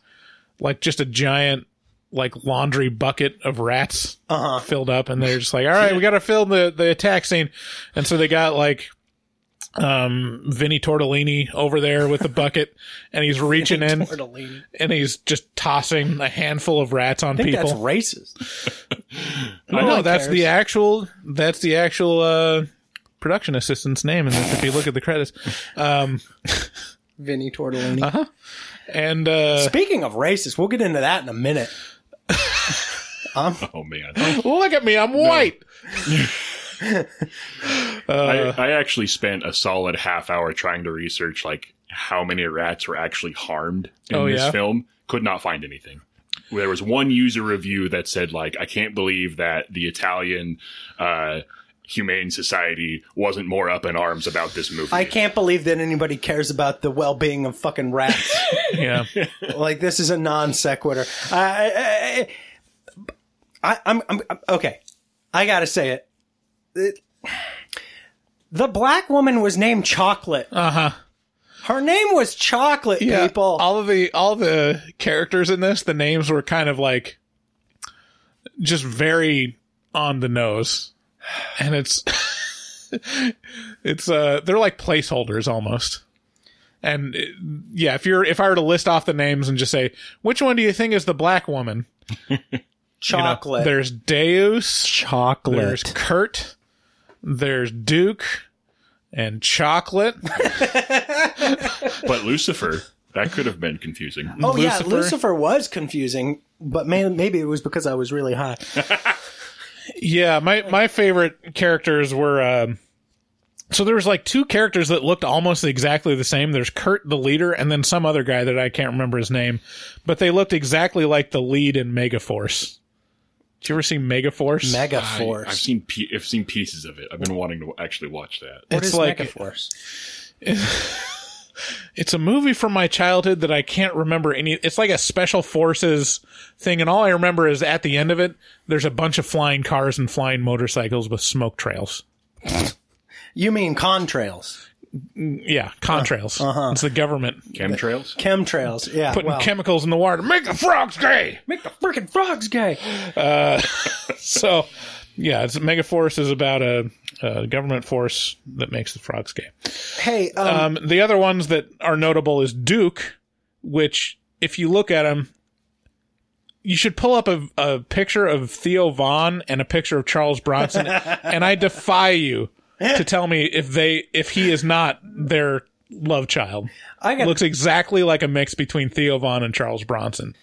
like just a giant like laundry bucket of rats Uh-huh. filled up, and they're just like, all right, we got to film the the attack scene, and so they got like um Vinny Tortellini over there with the bucket and he's reaching in Tortellini. and he's just tossing a handful of rats on I think people. that's racist. I know that's cares. the actual that's the actual uh production assistant's name in this if you look at the credits. Um Vinny Tortellini. uh-huh. And uh Speaking of racist, we'll get into that in a minute. um, oh man. look at me, I'm white. I, I actually spent a solid half hour trying to research like how many rats were actually harmed in Oh, this yeah? film. Could not find anything. There was one user review that said like, I can't believe that the Italian uh, Humane Society wasn't more up in arms about this movie. I can't believe that anybody cares about the well-being of fucking rats. yeah. like this is a non sequitur. I, I, I, I'm, I'm okay. I gotta say it. It- The black woman was named Chocolate. Uh huh. Her name was Chocolate. Yeah, People. all of the all the characters in this, the names were kind of like just very on the nose, and it's it's uh they're like placeholders almost. And it- yeah, if you're if I were to list off the names and just say which one do you think is the black woman? You know, Chocolate. there's Deus, Chocolate. There's Kurt, there's Duke, and Chocolate. but Lucifer, that could have been confusing. Oh yeah, Lucifer was confusing, but may, maybe it was because I was really high. Yeah, my my favorite characters were um so there was like two characters that looked almost exactly the same. There's Kurt the leader and then some other guy that I can't remember his name, but they looked exactly like the lead in Megaforce. Did you ever see Megaforce? Megaforce. I, have seen pe- I've seen pieces of it. I've been wanting to actually watch that. What It's is like- Megaforce? It's a movie from my childhood that I can't remember any. It's like a special forces thing, and all I remember is at the end of it, there's a bunch of flying cars and flying motorcycles with smoke trails. You mean contrails? Yeah, contrails. Uh-huh. It's the government chemtrails. Chemtrails. Yeah. putting well, chemicals in the water to make the frogs gay. make the freaking frogs gay. Uh, so, yeah, it's Megaforce is about a, a government force that makes the frogs gay. Hey, um, Um, the other ones that are notable is Duke, which, if you look at him, you should pull up a, a picture of Theo Von and a picture of Charles Bronson, and I defy you to tell me if they if he is not their love child. I got looks exactly like a mix between Theo Von and Charles Bronson.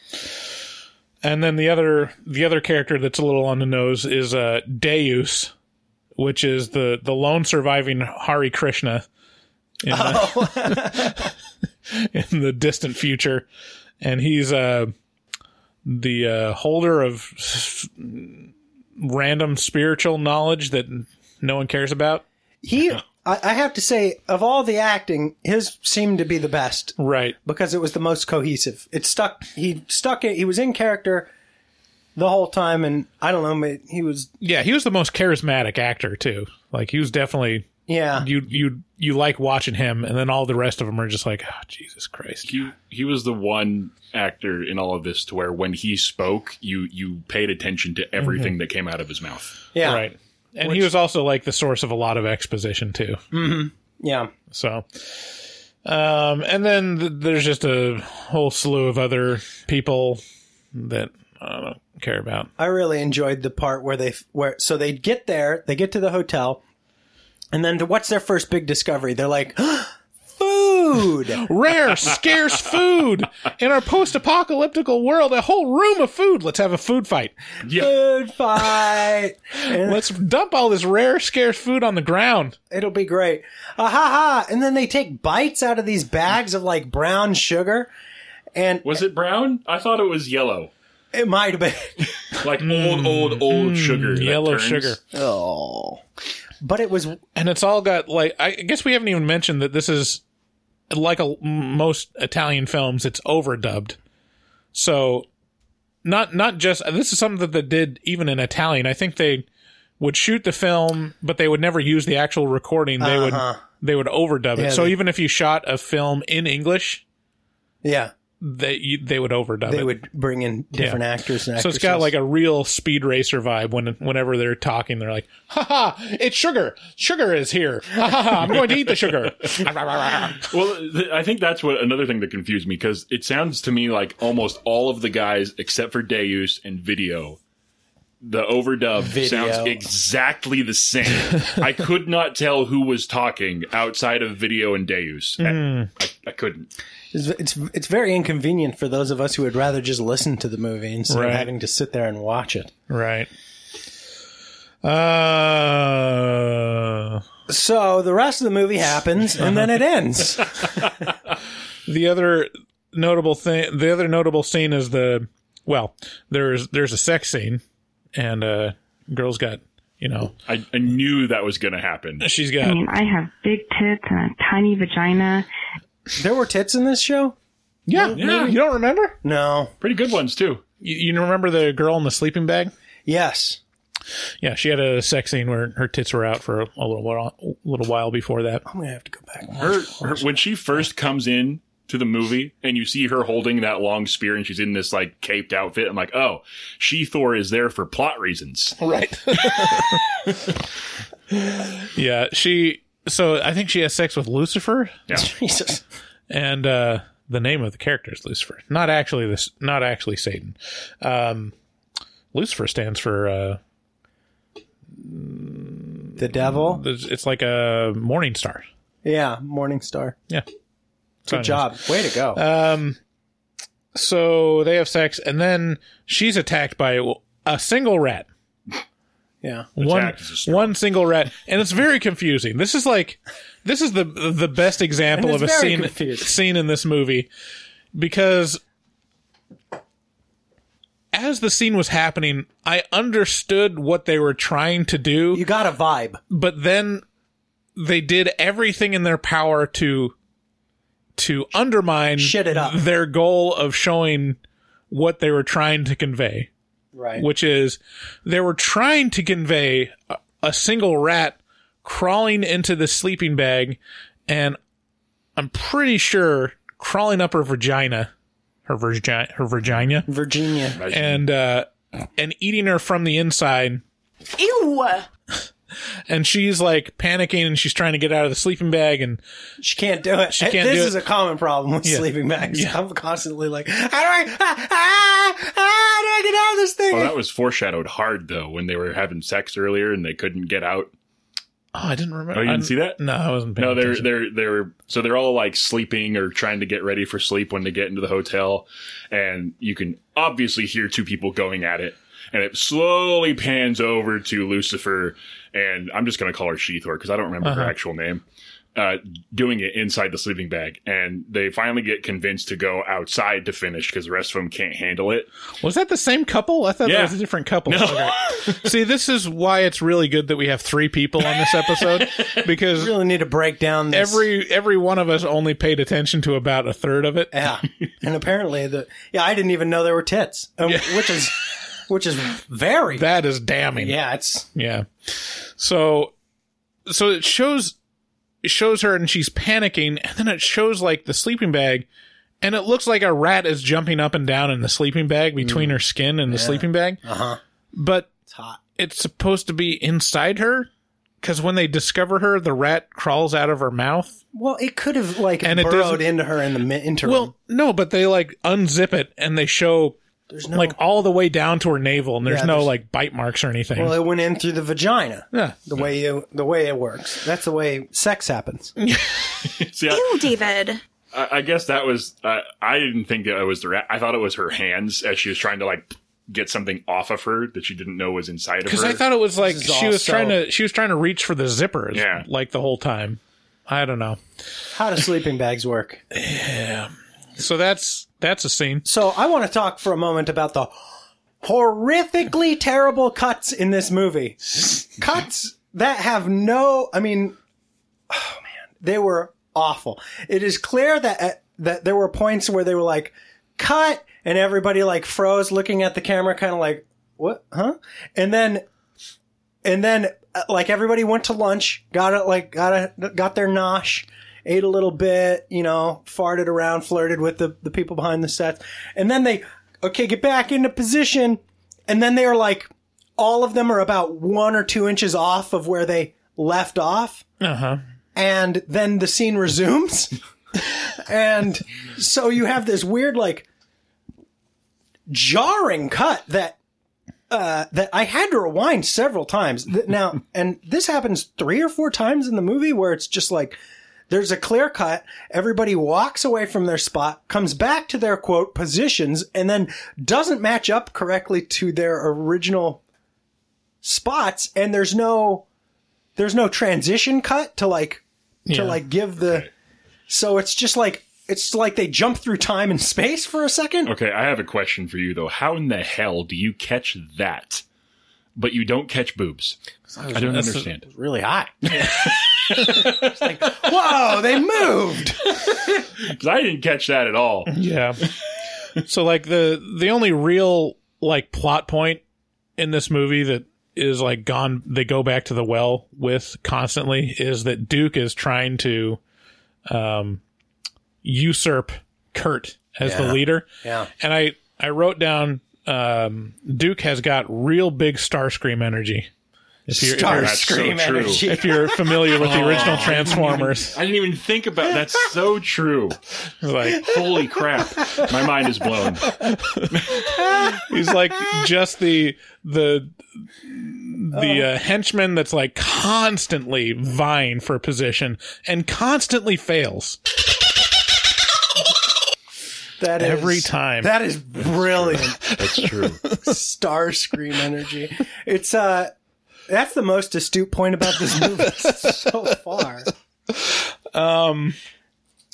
And then the other the other character that's a little on the nose is uh, Deus, which is the the lone surviving Hare Krishna in, the, in the distant future, and he's uh, the uh, holder of random spiritual knowledge that no one cares about. he. I, I have to say, of all the acting, his seemed to be the best Right. because it was the most cohesive. It stuck. He stuck it. He was in character the whole time, and I don't know. ma- He was. Yeah, he was the most charismatic actor too. Like he was definitely Yeah. you you you like watching him, and then all the rest of them are just like, oh, Jesus Christ. He he was the one actor in all of this to where when he spoke, you you paid attention to everything Mm-hmm. that came out of his mouth. Yeah. Right. And he was also like the source of a lot of exposition too. Mm-hmm. Yeah. So, um, and then th- there's just a whole slew of other people that I don't care about. I really enjoyed the part where they where so they get there, they get to the hotel, and then what's their first big discovery? They're like, food. food. Rare, scarce food. In our post-apocalyptical world, a whole room of food. Let's have a food fight. Food fight. Let's dump all this rare, scarce food on the ground. it'll be great. Ah ha ha. And then they take bites out of these bags of like brown sugar. And Was it brown? I thought it was yellow. it might have been. Like old, old, old sugar. Mm. Yellow turns. sugar. Oh. But it was And it's all got like I guess we haven't even mentioned that this is like a, most Italian films. It's overdubbed, so not not just this is something that they did even in Italian. I think they would shoot the film, but they would never use the actual recording. They Uh-huh. would they would overdub it. So they- even if you shot a film in English, yeah. They they would overdub They it. would bring in different Yeah. actors and So it's got like a real speed racer vibe when whenever they're talking, they're like, "Ha ha! It's sugar. Sugar is here. Ha ha! ha, I'm going to eat the sugar." Well, th- I think that's what another thing that confused me because it sounds to me like almost all of the guys except for Deus and Video, the overdub Video. sounds exactly the same. I could not tell who was talking outside of Video and Deus. I, I, I couldn't. It's, it's it's very inconvenient for those of us who would rather just listen to the movie instead Right. of having to sit there and watch it. right. Uh, So the rest of the movie happens and then it ends. the other notable thing, the other notable scene is the well, there's there's a sex scene, and uh, girl's got you know I, I knew that was going to happen. she's I got I, mean, I have big tits and a tiny vagina. There were tits in this show? yeah, Yeah. You don't remember? No. Pretty good ones too. You, you remember the girl in the sleeping bag? Yes. Yeah, she had a sex scene where her tits were out for a, a little while, a little while before that. I'm gonna have to go back. And watch Her, her when she first comes in to the movie and you see her holding that long spear and she's in this like caped outfit, I'm like, oh, she Thor is there for plot reasons. Right. yeah, she. So I think she has sex with Lucifer, Yeah. Jesus. and uh, the name of the character is Lucifer, not actually this, not actually Satan. Um, Lucifer stands for uh, The devil? it's like a morning star. Yeah, Morning Star. Yeah. Good job. Way to go. Um, so they have sex, and then she's attacked by a single rat. Yeah. one is a one single rat, and it's very confusing. This is like this is the the best example of a scene confusing. scene in this movie because as the scene was happening, I understood what they were trying to do, You got a vibe. but then they did everything in their power to to undermine Shit it up. their goal of showing what they were trying to convey Right. which is they were trying to convey a, a single rat crawling into the sleeping bag and I'm pretty sure crawling up her vagina, her vagina, her vagina, Virginia. and uh, and eating her from the inside. Ew! And she's like panicking and she's trying to get out of the sleeping bag and She can't do it. She can't this do is it. a common problem with Yeah. sleeping bags. Yeah. I'm constantly like, how do I, ah, ah, ah, how do I get out of this thing? Well, that was foreshadowed hard though when they were having sex earlier and they couldn't get out. oh, I didn't remember. Oh, you didn't I- see that? No, I wasn't. Paying No, they're attention. they're they're so they're all like sleeping or trying to get ready for sleep when they get into the hotel, and you can obviously hear two people going at it, and it slowly pans over to Lucifer, and I'm just gonna call her She-Thor because I don't remember her Uh-huh. actual name. Uh, doing it inside the sleeping bag, and they finally get convinced to go outside to finish because the rest of them can't handle it. Was that the same couple? I thought Yeah. that was a different couple. No. Okay. See, this is why it's really good that we have three people on this episode because we really need to break down this. every every one of us only paid attention to about a third of it. yeah. and apparently the, yeah, I didn't even know there were tits, um, which is, which is very, That is damning. yeah, it's, Yeah. So so it shows it shows her and she's panicking and then it shows like the sleeping bag and it looks like a rat is jumping up and down in the sleeping bag between her skin and the sleeping bag. uh huh. But It's hot. it's supposed to be inside her cuz when they discover her the rat crawls out of her mouth. Well, it could have like And burrowed into her in the interim. Well, no, but they like unzip it and they show There's no like all the way down to her navel, and there's Yeah, no there's- like bite marks or anything. Well, it went in through the vagina. Yeah. The way you, the way it works. That's the way sex happens. See, I, Ew, David. I, I guess that was. Uh, I didn't think that it was the rat. I thought it was her hands as she was trying to like get something off of her that she didn't know was inside of her. Because I thought it was like This is she was also- trying to she was trying to reach for the zippers, Yeah. like the whole time. I don't know. How do sleeping bags work? Yeah. So that's that's a scene. So I want to talk for a moment about the horrifically terrible cuts in this movie. cuts that have no, I mean, oh man, they were awful. It is clear that uh, that there were points where they were like cut and everybody like froze looking at the camera kind of like what huh and then and then uh, like everybody went to lunch got it like got a got their nosh ate a little bit you know farted around flirted with the, the people behind the sets and then they okay get back into position and then they are like all of them are about one or two inches off of where they left off Uh huh. and then the scene resumes. and so you have this weird, like, jarring cut that, uh, that I had to rewind several times. Now, and this happens three or four times in the movie where it's just like, there's a clear cut. Everybody walks away from their spot, comes back to their quote positions, and then doesn't match up correctly to their original spots. And there's no, there's no transition cut to like, Yeah. to like give the, so it's just like, it's like they jump through time and space for a second. Okay, I have a question for you though. How in the hell do you catch that, but you don't catch boobs? I don't that's- understand. Really high. It's like, whoa, they moved. 'Cause I didn't catch that at all. Yeah. so like the the only real like plot point in this movie that is like gone they go back to the well with constantly is that Duke is trying to um usurp Kurt as the leader. Yeah. And I I wrote down um Duke has got real big Starscream energy. If you're, if you're- That's so Starscream true. energy. if you're familiar with the original Oh, Transformers, I didn't even think about that's so true. like Holy crap. My mind is blown. He's like just the the the uh, henchman that's like constantly vying for position and constantly fails That is, every time. That is brilliant. That's true. Starscream energy. It's uh that's the most astute point about this movie so far. Um,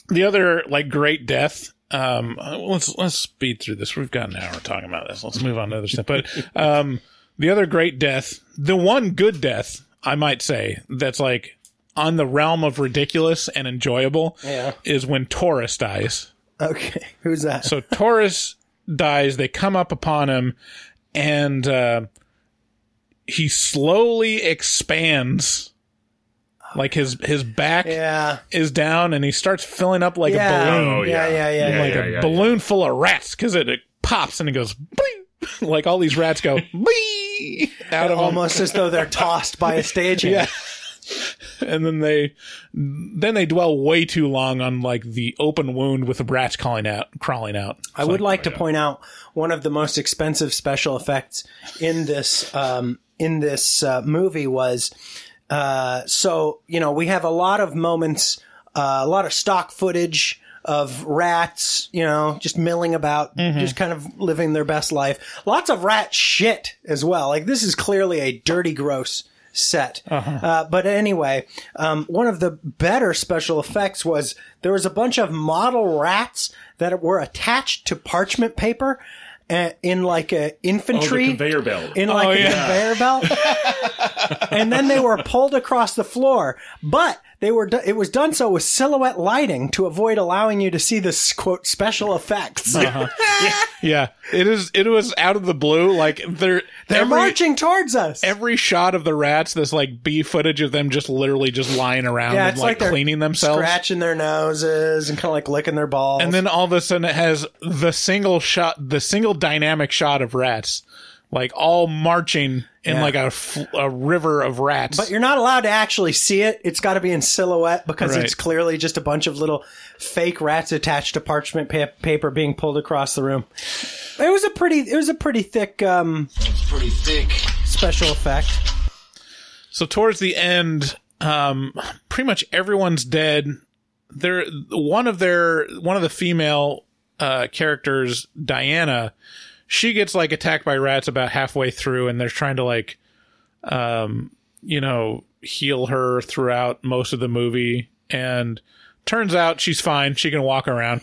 the other like great death. Um, let's let's speed through this. We've got an hour talking about this. Let's move on to other stuff. But um, the other great death, the one good death, I might say, that's like on the realm of ridiculous and enjoyable, Yeah. is when Taurus dies. Okay. Who's that? So Taurus dies. They come up upon him, and uh, he slowly expands. Like his his back Yeah. is down, and he starts filling up like Yeah. a balloon, Oh, Yeah, yeah, yeah, yeah, like yeah, a yeah, balloon full of rats, because it, it pops and it goes, "Bling!" like all these rats go "Bling!" out of. Almost as though they're tossed by a stagehand. And then they then they dwell way too long on like the open wound with the rats crawling out crawling out. I would like to point out one of the most expensive special effects in this um, in this uh, movie was uh, so you know we have a lot of moments, uh, a lot of stock footage of rats, you know, just milling about, just kind of living their best life. Lots of rat shit as well. Like this is clearly a dirty, gross set. Uh, but anyway, um, one of the better special effects was there was a bunch of model rats that were attached to parchment paper uh, in like a Oh, the infantry conveyor belt. in like Oh, a yeah. conveyor belt. and then they were pulled across the floor, but they were do- it was done so with silhouette lighting to avoid allowing you to see this quote special effects. Uh-huh. Yeah, it is. It was out of the blue. Like they're They're every, marching towards us. Every shot of the rats, this like B footage of them just literally just lying around yeah, and like, like, cleaning themselves. scratching their noses, and kind of like licking their balls. And then all of a sudden it has the single shot, the single dynamic shot of rats, like all marching in Yeah. like a river of rats. But you're not allowed to actually see it. It's got to be in silhouette because Right. it's clearly just a bunch of little fake rats attached to parchment pa- paper being pulled across the room. It was a pretty. It was a pretty thick. Um, pretty thick. special effect. So towards the end, um, pretty much everyone's dead. There, one of their one of the female uh, characters, Diana, she gets like attacked by rats about halfway through, and they're trying to like, um, you know, heal her throughout most of the movie, and turns out she's fine. She can walk around,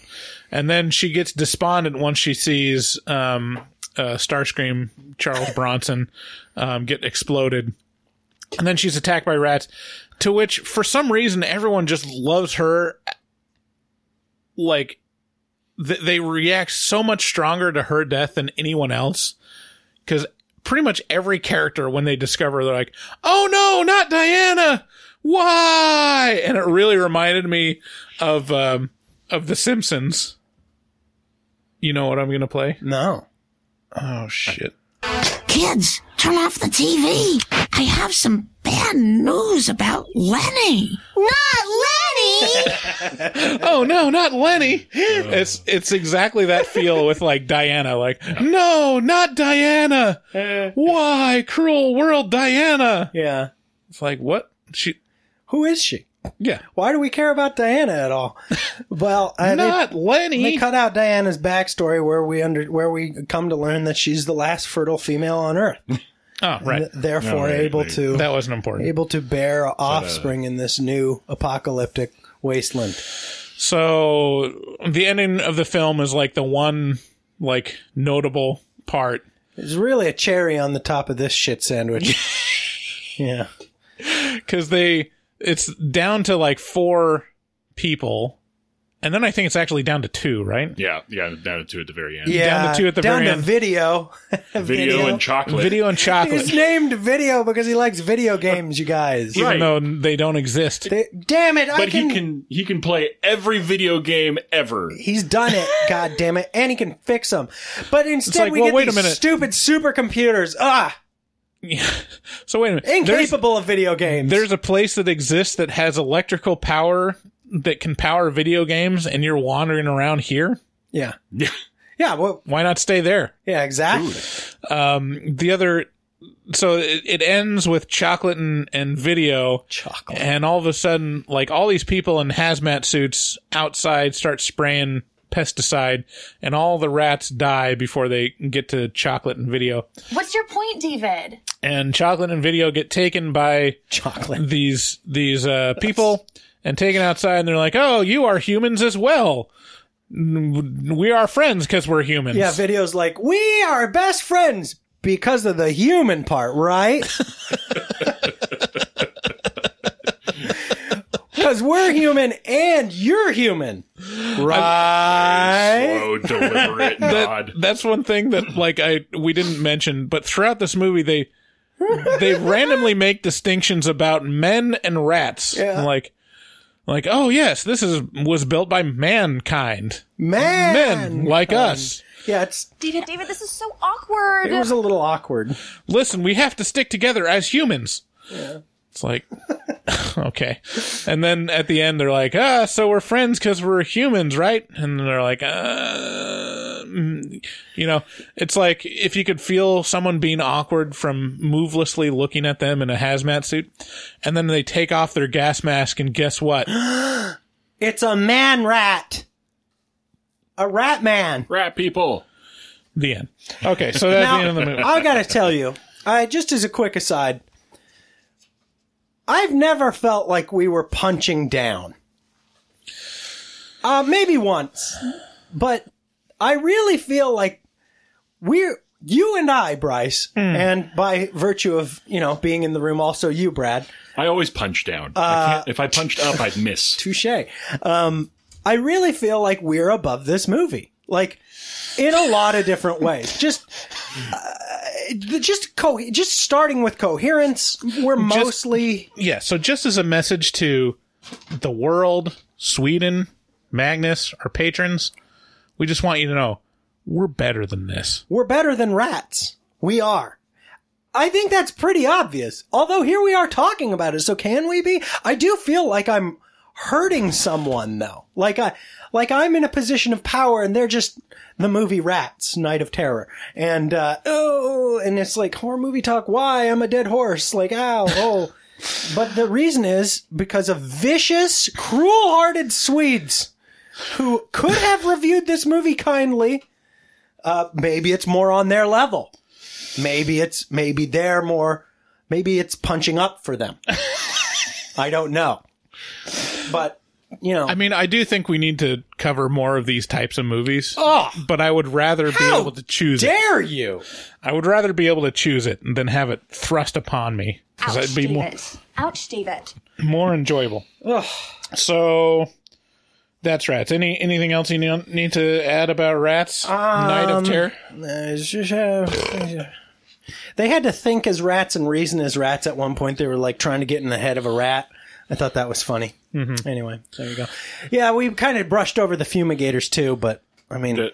and then she gets despondent once she sees um, uh, Starscream Charles Bronson um, get exploded. And then she's attacked by rats to which for some reason everyone just loves her like th- they react so much stronger to her death than anyone else. Because pretty much every character when they discover they're like oh no not diana! Why? And it really reminded me of um of the simpsons. You know what i'm gonna play? No. Oh shit. Kids, turn off the TV. I have some bad news about Lenny. Not Lenny! oh no, not Lenny. It's it's exactly that feel with like Diana. Like, no, not Diana. Why, cruel world, Diana? Yeah. It's like what she? Who is she? Yeah. Why do we care about Diana at all? Well, uh, Not they, Lenny. They cut out Diana's backstory where we under where we come to learn that she's the last fertile female on Earth. Oh, right. And therefore, No, right, able right. to That wasn't important. able to bear offspring in this new apocalyptic wasteland. So the ending of the film is like the one like notable part It's really a cherry on the top of this shit sandwich. yeah. because they it's down to like four people, and then I think it's actually down to two, right? Yeah, yeah, down to two at the very end. Yeah, down to two at the very end. down very to end. video. Video and chocolate. Video and chocolate. He's named Video because he likes video games, you guys. even though they don't exist. They- damn it! I But can, he can he can play every video game ever. He's done it. God damn it! And he can fix them. But instead, like, we well, get wait a these minute. stupid supercomputers. Ah, Yeah. So wait a minute. There's, incapable of video games. there's a place that exists that has electrical power that can power video games, and you're wandering around here. yeah, Yeah. yeah. Well, Why not stay there? yeah, exactly. Um, the other, so it, it ends with chocolate and, and video. Chocolate. And all of a sudden, like all these people in hazmat suits outside start spraying pesticide, and all the rats die before they get to chocolate and video. What's your point, David? And chocolate and video get taken by Chocolate. these these uh, people and taken outside, and they're like, "Oh, you are humans as well. We are friends because we're humans." Yeah, videos like we are best friends because of the human part, right? Because we're human and you're human, right? Slow, deliberate nod. that, that's one thing that like I we didn't mention, but throughout this movie they they randomly make distinctions about men and rats. Yeah. Like like oh yes, this is was built by mankind. Man, Men like us. Yeah, it's David, David, this is so awkward. it was a little awkward. Listen, we have to stick together as humans. It's like okay. And then at the end they're like, "Ah, so we're friends cuz we're humans, right?" And they're like, "Uh, mm." you know, it's like if you could feel someone being awkward from movelessly looking at them in a hazmat suit, and then they take off their gas mask and guess what? It's a man rat, a rat man. Rat people. the end. Okay, so that's Now, the end of the movie. I gotta tell you, I just as a quick aside, I've never felt like we were punching down. Uh, maybe once, but I really feel like we're you and I, Bryce, and by virtue of you know being in the room, also you, Brad. I always punch down. Uh, I if I punched up, I'd miss. Touche. Um, I really feel like we're above this movie, like in a lot of different ways. Just, uh, just co- just starting with coherence. We're mostly yeah, so just as a message to the world, Sweden, Magnus, our patrons, we just want you to know we're better than this. we're better than rats. We are. I think that's pretty obvious. Although here we are talking about it, so can we be? I do feel like I'm hurting someone though. Like I, like I'm in a position of power and they're just the movie Rats, Night of Terror. And, uh, oh, and it's like horror movie talk. Why? I'm a dead horse. Like, ow, oh. but the reason is because of vicious, cruel-hearted Swedes who could have reviewed this movie kindly. Uh, maybe it's more on their level. Maybe it's, maybe they're more, maybe it's punching up for them. I don't know. But, you know. I mean, I do think we need to cover more of these types of movies. Oh, but I would rather be able to choose it. dare you? I would rather be able to choose it than have it thrust upon me because Ouch, that'd be more David. Ouch, David. more enjoyable. So that's rats. Any anything else you need to add about rats? Night of Um, Terror. uh, sh- sh- They had to think as rats and reason as rats at one point. They were like trying to get in the head of a rat. I thought that was funny. Mhm. Anyway, there you go. Yeah, we kind of brushed over the fumigators too, but I mean,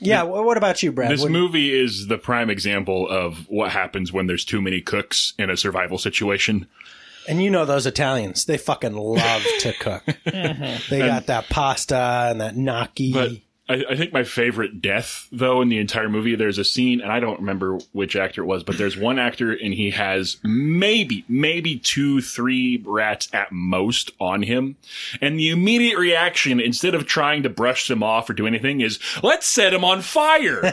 yeah. wh- what about you, Brad? This What- movie is the prime example of what happens when there's too many cooks in a survival situation. and you know those Italians, they fucking love to cook. They got that pasta and that gnocchi. But I, I think my favorite death, though, in the entire movie, there's a scene, and I don't remember which actor it was, but there's one actor, and he has maybe, maybe two, three rats at most on him. And the immediate reaction, instead of trying to brush them off or do anything, is let's set him on fire.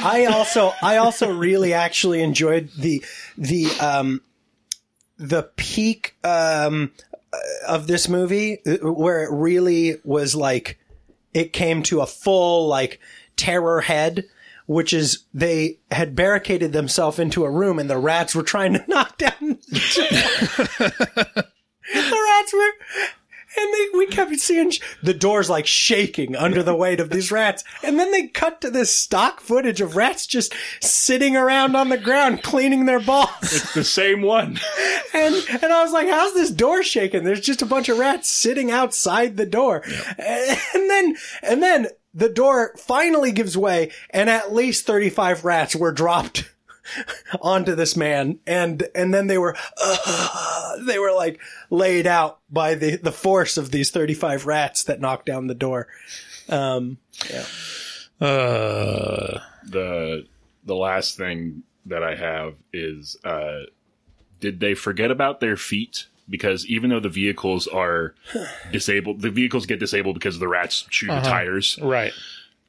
I also I also really actually enjoyed the the um the peak um of this movie uh, where it really was like it came to a full like terror head which is they had barricaded themselves into a room and the rats were trying to knock down the rats were and they, we kept seeing sh- the doors like shaking under the weight of these rats. And then they cut to this stock footage of rats just sitting around on the ground cleaning their balls. it's the same one. And, and I was like, how's this door shaking? There's just a bunch of rats sitting outside the door. And then, and then the door finally gives way and at least 35 rats were dropped onto this man and and then they were uh, they were like laid out by the the force of these 35 rats that knocked down the door um yeah Uh, the the last thing that I have is uh, did they forget about their feet? Because even though the vehicles are disabled, the vehicles get disabled because the rats chew the Uh-huh. tires. Right.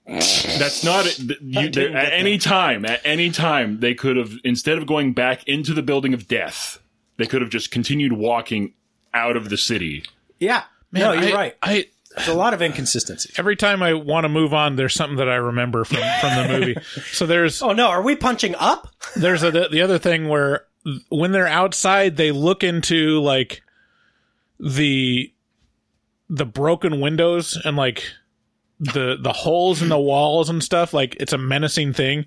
That's not it. You, there, at any time. At any time, they could have instead of going back into the building of death, they could have just continued walking out of the city. yeah Man, no you're I- right I there's a lot of inconsistency every time I want to move on, there's something that I remember from from the movie. So there's oh no are we punching up there's a, the other thing where when they're outside, they look into like the the broken windows and like the the holes in the walls and stuff. Like it's a menacing thing.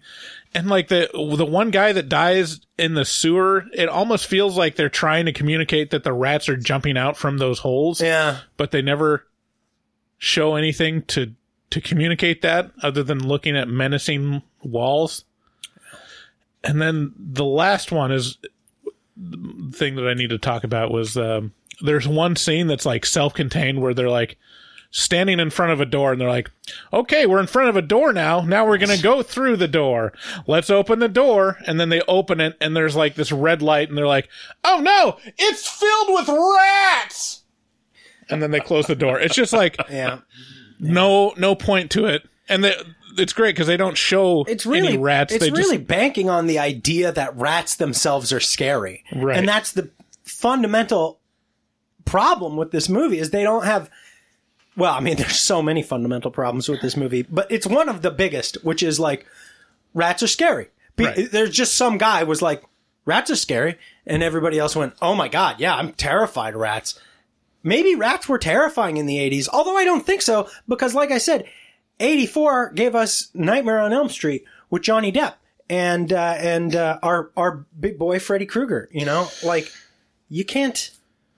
And like the the one guy that dies in the sewer, it almost feels like they're trying to communicate that the rats are jumping out from those holes. Yeah. But they never show anything to to communicate that other than looking at menacing walls. And then the last one is the thing that I need to talk about was um, there's one scene that's like self-contained where they're like standing in front of a door and they're like, "Okay, we're in front of a door now. Now we're going to go through the door. Let's open the door." And then they open it and there's like this red light and they're like, "Oh no, it's filled with rats." And then they close the door. It's just like yeah no no point to it. And they, it's great because they don't show it's really any rats. It's they really just banking on the idea that rats themselves are scary, Right. And that's the fundamental problem with this movie is they don't have. Well, I mean, there's so many fundamental problems with this movie, but it's one of the biggest, which is like rats are scary. Be- There's just some guy was like, rats are scary, and everybody else went, oh my god, yeah, I'm terrified of rats. Maybe rats were terrifying in the 80s, although I don't think so, because like I said, 84 gave us Nightmare on Elm Street with Johnny Depp and uh, and uh, our our big boy Freddy Krueger. You know, like you can't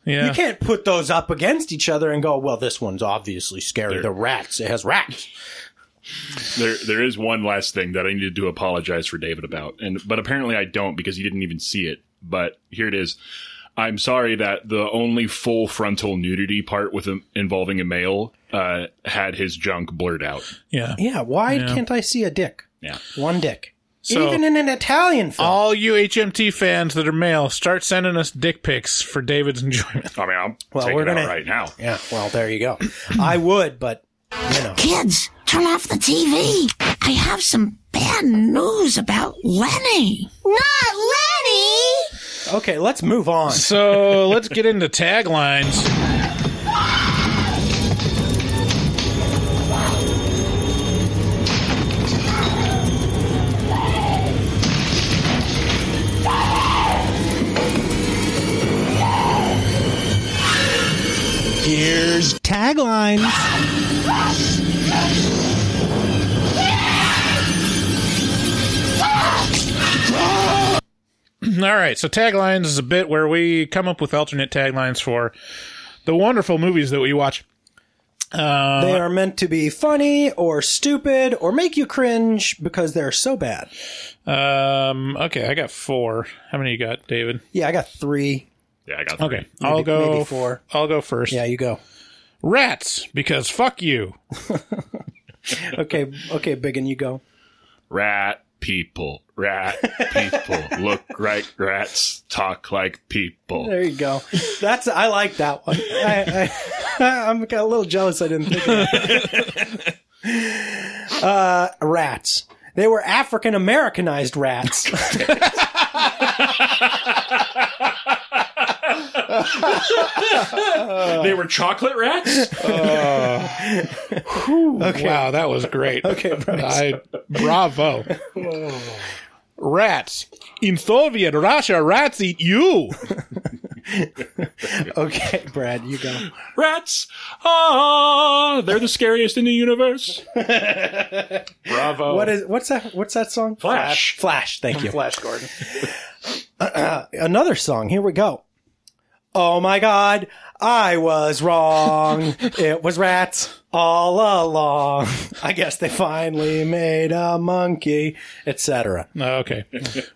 Yeah. you can't put those up against each other and go, well, this one's obviously scary. The rats, it has rats. There, there is one last thing that I needed to apologize for David about, and but apparently I don't because he didn't even see it. But here it is. I'm sorry that the only full frontal nudity part with a, involving a male uh, had his junk blurred out. Yeah. Yeah, why Yeah. can't I see a dick? Yeah. One dick. So- Even in an Italian film. All you HMT fans that are male, start sending us dick pics for David's enjoyment. I mean, I'm Well, taking we're it gonna- out right now. Yeah, well, there you go. I would, but you know. Kids, turn off the TV. I have some bad news about Lenny. Not Lenny! Okay, let's move on. So let's get into taglines. Here's tagline. All right, so taglines is a bit where we come up with alternate taglines for the wonderful movies that we watch. Uh, they are meant to be funny or stupid or make you cringe because they're so bad. Um. Okay, I got four. How many you got, David? Yeah, I got three. Yeah, I got Okay, Maybe- I'll go. maybe four. I'll go first. Yeah, you go. Rats, because fuck you. Okay, okay, Biggin, you go. Rat people, rat people, look like rats, talk like people. There you go. That's I like that one. I, I, I'm a little jealous. I didn't think of that. uh, rats. They were African Americanized rats. they were chocolate rats. okay Wow, that was great. Okay. I, bravo. Rats. In Soviet Russia, rats eat you. okay, Brad, you go. Rats. Ah, they're the scariest in the universe. Bravo. What is what's that? What's that song? Flash. Flash. Thank you. Flash Gordon. Another song. Here we go. Oh my God, I was wrong. it was rats all along. I guess they finally made a monkey, etc. Oh, okay.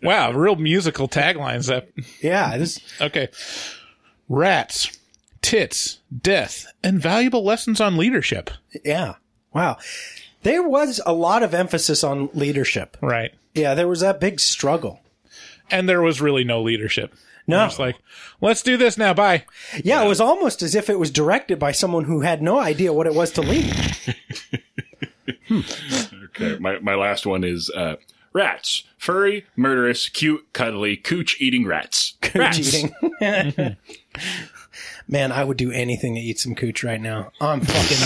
Wow, real musical taglines. That Yeah, this okay. Rats, tits, death, and valuable lessons on leadership. Yeah. Wow. There was a lot of emphasis on leadership. Right. Yeah, there was that big struggle. And there was really no leadership. No. It's like, let's do this now. Bye. Yeah, it was almost as if it was directed by someone who had no idea what it was to lead. Okay, my, my last one is uh, rats. Furry, murderous, cute, cuddly, cooch eating rats. rats. Cooch eating. Man, I would do anything to eat some cooch right now. I'm fucking.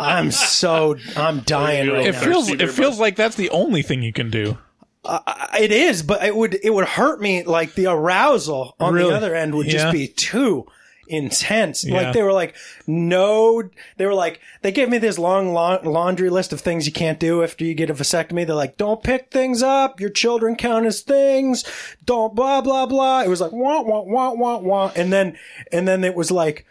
I'm so. I'm dying right It now. feels it feels like that's the only thing you can do. Uh, it is, but it would it would hurt me. Like the arousal on Really? the other end would just be too intense. Yeah. Like they were like, no, they were like, they gave me this long la- laundry list of things you can't do after you get a vasectomy. They're like, don't pick things up. Your children count as things. Don't blah blah blah. It was like wah wah wah wah wah, and then and then it was like.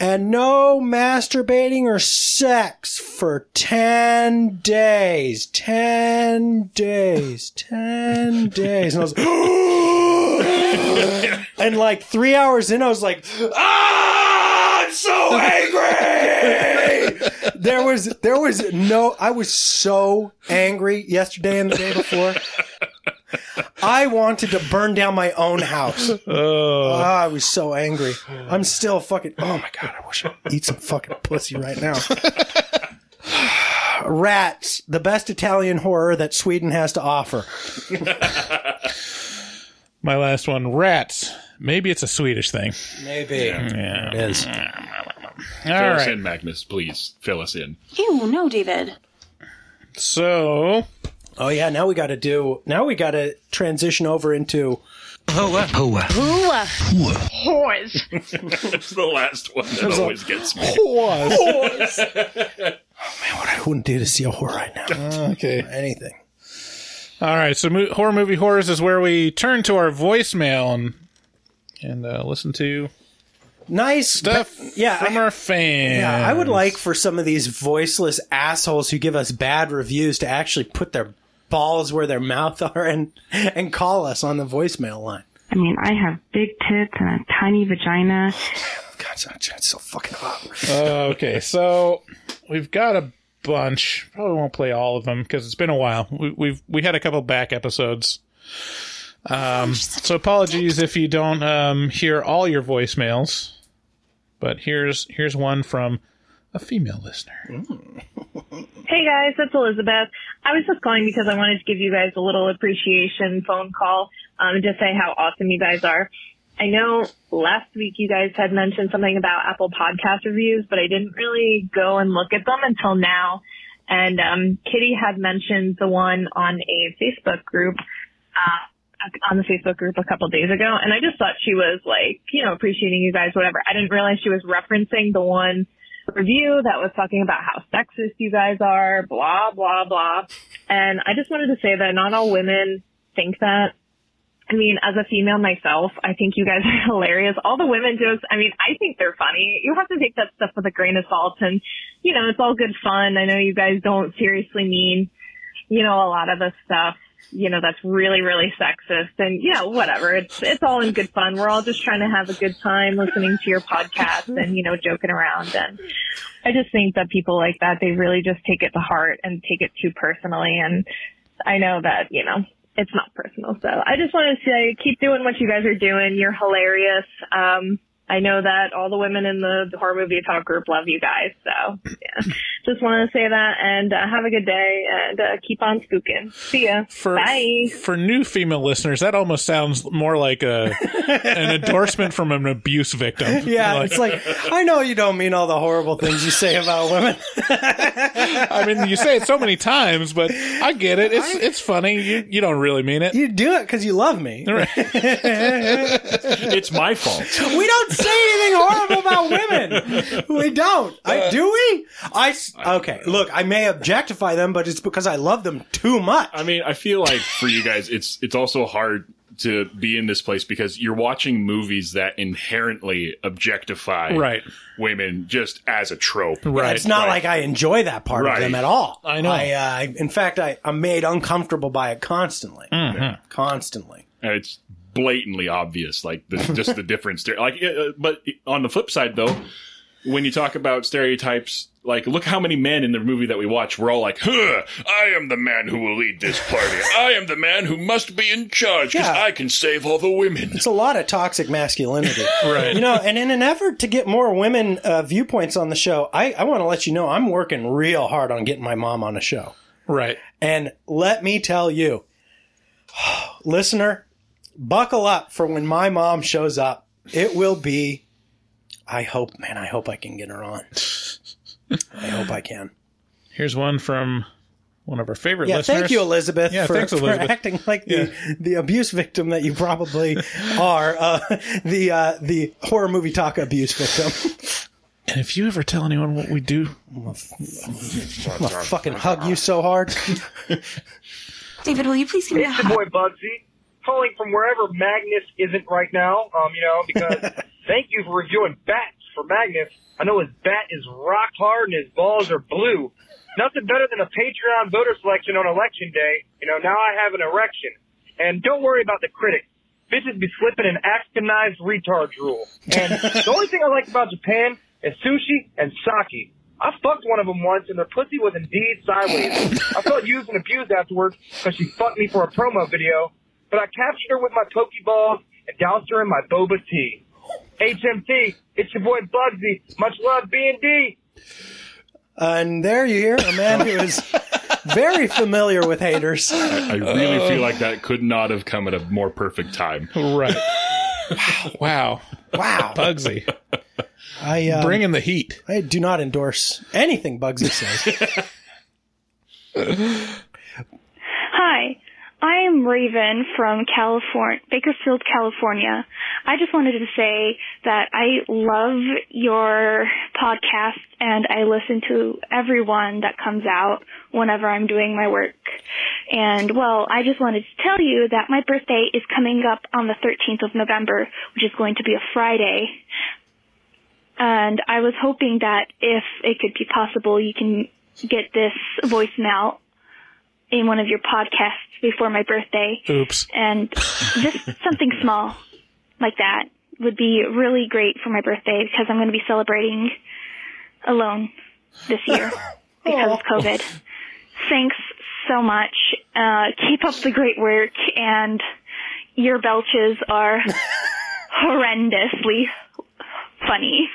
And no masturbating or sex for 10 days. 10 days. 10 days. And I was and like three hours in, I was like, ah, I'm so angry. there was, there was no, I was so angry yesterday and the day before. I wanted to burn down my own house. Oh. Ah, I was so angry. I'm still fucking. Oh my god! I wish I could eat some fucking pussy right now. Rats, the best Italian horror that Sweden has to offer. My last one, rats. Maybe it's a Swedish thing. Maybe Yeah. it is. All Fill us right. in, Magnus. Please fill us in. Ew, no, David. So, Oh yeah, now we got to do. Now we got to transition over into. Whores. It's the last one that There's a- always gets me. Horrors! Oh man, What I wouldn't do to see a whore right now. okay. Anything. All right. So, mo- horror movie horrors is where we turn to our voicemail and and uh, listen to Nice stuff yeah, from our fans. Yeah, I would like for some of these voiceless assholes who give us bad reviews to actually put their balls where their mouth are and and call us on the voicemail line. I mean, I have big tits and a tiny vagina. God, that's so fucking hot. Uh, okay, so we've got a bunch. Probably won't play all of them because it's been a while. We, we've we had a couple back episodes. Um, so apologies if you don't um, hear all your voicemails, but here's here's one from a female listener. Hey guys, it's Elizabeth. I was just calling because I wanted to give you guys a little appreciation phone call um, just say how awesome you guys are. I know last week you guys had mentioned something about Apple Podcast reviews, but I didn't really go and look at them until now. And um, Kitty had mentioned the one on a Facebook group, uh, on the Facebook group a couple days ago, and I just thought she was like, you know, appreciating you guys, whatever. I didn't realize she was referencing the one review that was talking about how sexist you guys are, blah, blah, blah. And I just wanted to say that not all women think that. I mean, as a female myself, I think you guys are hilarious. All the women jokes, I mean, I think they're funny. You have to take that stuff with a grain of salt and, you know, it's all good fun. I know you guys don't seriously mean, you know, a lot of the stuff, you know, that's really, really sexist and, know, whatever. It's, it's all in good fun. We're all just trying to have a good time listening to your podcast and, you know, joking around. And I just think that people like that, they really just take it to heart and take it too personally. And I know that, you know, it's not personal. So I just want to say, keep doing what you guys are doing. You're hilarious. Um, I know that all the women in the, the horror movie talk group love you guys. So yeah, just want to say that and uh, have a good day and uh, keep on spooking. See ya. For, Bye. For new female listeners, that almost sounds more like a an endorsement from an abuse victim. Yeah, it's like I know you don't mean all the horrible things you say about women. I mean, you say it so many times, but I get it. It's it's funny. You you don't really mean it. You do it because you love me. it's my fault. We don't say anything horrible about women. We don't. I, do we? I, okay. Look, I may objectify them, but it's because I love them too much. I mean, I feel like for you guys, it's it's also hard to be in this place because you're watching movies that inherently objectify Right. women just as a trope. Right. It's not like I enjoy that part Right. of them at all. I know. I, uh, in fact, I, I'm made uncomfortable by it constantly. Mhm. Constantly. and it's blatantly obvious, like the, just the difference there. Like, uh, but on the flip side, though, when you talk about stereotypes, like look how many men in the movie that we watch, we're all like, "Huh, I am the man who will lead this party. I am the man who must be in charge because Yeah. I can save all the women." It's a lot of toxic masculinity. Right. You know, and in an effort to get more women uh, viewpoints on the show, I, I want to let you know I'm working real hard on getting my mom on a show. Right. And let me tell you, listener, buckle up for when my mom shows up. It will be, I hope, man, I hope I can get her on. I hope I can. Here's one from one of our favorite Yeah, listeners. thank you, Elizabeth, Yeah, for, thanks, for acting like the, the abuse victim that you probably are, uh, the uh, the horror movie talk abuse victim. And if you ever tell anyone what we do, I'm gonna fucking hug you so hard. David, will you please give me a It's your boy Bugsy, calling from wherever Magnus isn't right now. Um, you know, because thank you for reviewing Bats for Magnus. I know his bat is rock hard and his balls are blue. Nothing better than a Patreon voter selection on election day. You know, now I have an erection. And don't worry about the critics. Bitches be slipping an Ashkenazed retard rule. And the only thing I like about Japan is sushi and sake. I fucked one of them once and their pussy was indeed sideways. I felt used and abused afterwards because she fucked me for a promo video, but I captured her with my Pokeball and doused her in my boba tea. HMT, it's your boy Bugsy. Much love, B&D. And there you hear a man who is very familiar with haters. I really feel like that could not have come at a more perfect time. Right. wow. Wow. Bugsy. I um, Bringing the heat. I do not endorse anything Bugsy says. Hi, I am Raven from California, Bakersfield, California. I just wanted to say that I love your podcast and I listen to everyone that comes out whenever I'm doing my work. And well, I just wanted to tell you that my birthday is coming up on the 13th of November, which is going to be a Friday. And I was hoping that if it could be possible, you can get this voicemail in one of your podcasts before my birthday. Oops. And just something small like that would be really great for my birthday because I'm going to be celebrating alone this year because of COVID. Thanks so much. Uh, keep up the great work and your belches are horrendously funny.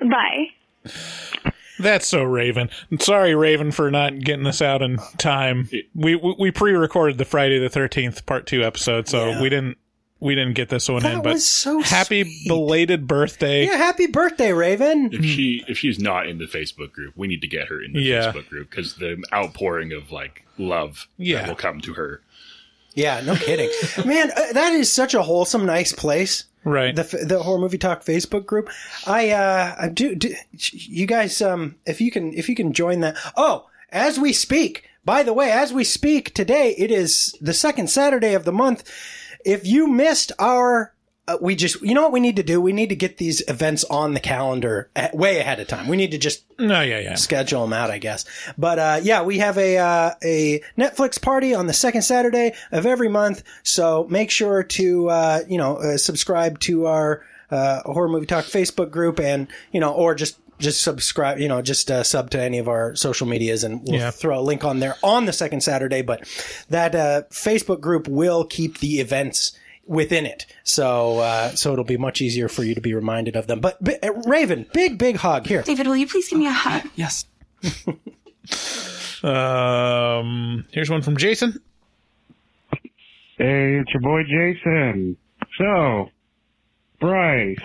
Bye. That's so Raven. Sorry, Raven, for not getting this out in time. We we, we pre-recorded the Friday the Thirteenth Part Two episode, so Yeah. we didn't we didn't get this one That in. But was so happy belated birthday! Yeah, happy birthday, Raven. If she if she's not in the Facebook group, we need to get her in the Yeah. Facebook group because the outpouring of like love Yeah. that will come to her. Yeah, no kidding, man. Uh, that is such a wholesome, nice place. Right. The the horror movie talk Facebook group. I uh I do, do you guys um if you can if you can join that. Oh, as we speak. By the way, as we speak today, it is the second Saturday of the month. If you missed our uh, we just you know what we need to do? We need to get these events on the calendar a- way ahead of time. We need to just no, yeah, yeah, schedule them out, I guess. But uh, yeah, we have a uh, a Netflix party on the second Saturday of every month. So make sure to uh, you know uh, subscribe to our uh, horror movie talk Facebook group, and you know, or just just subscribe, you know, just uh, sub to any of our social medias, and we'll Yeah. throw a link on there on the second Saturday. But that uh, Facebook group will keep the events within it, so uh, so it'll be much easier for you to be reminded of them. But, but uh, Raven, big big hug here. David, will you please give me a hug? Yes. Um, here's one from Jason. Hey, it's your boy Jason. So, Bryce,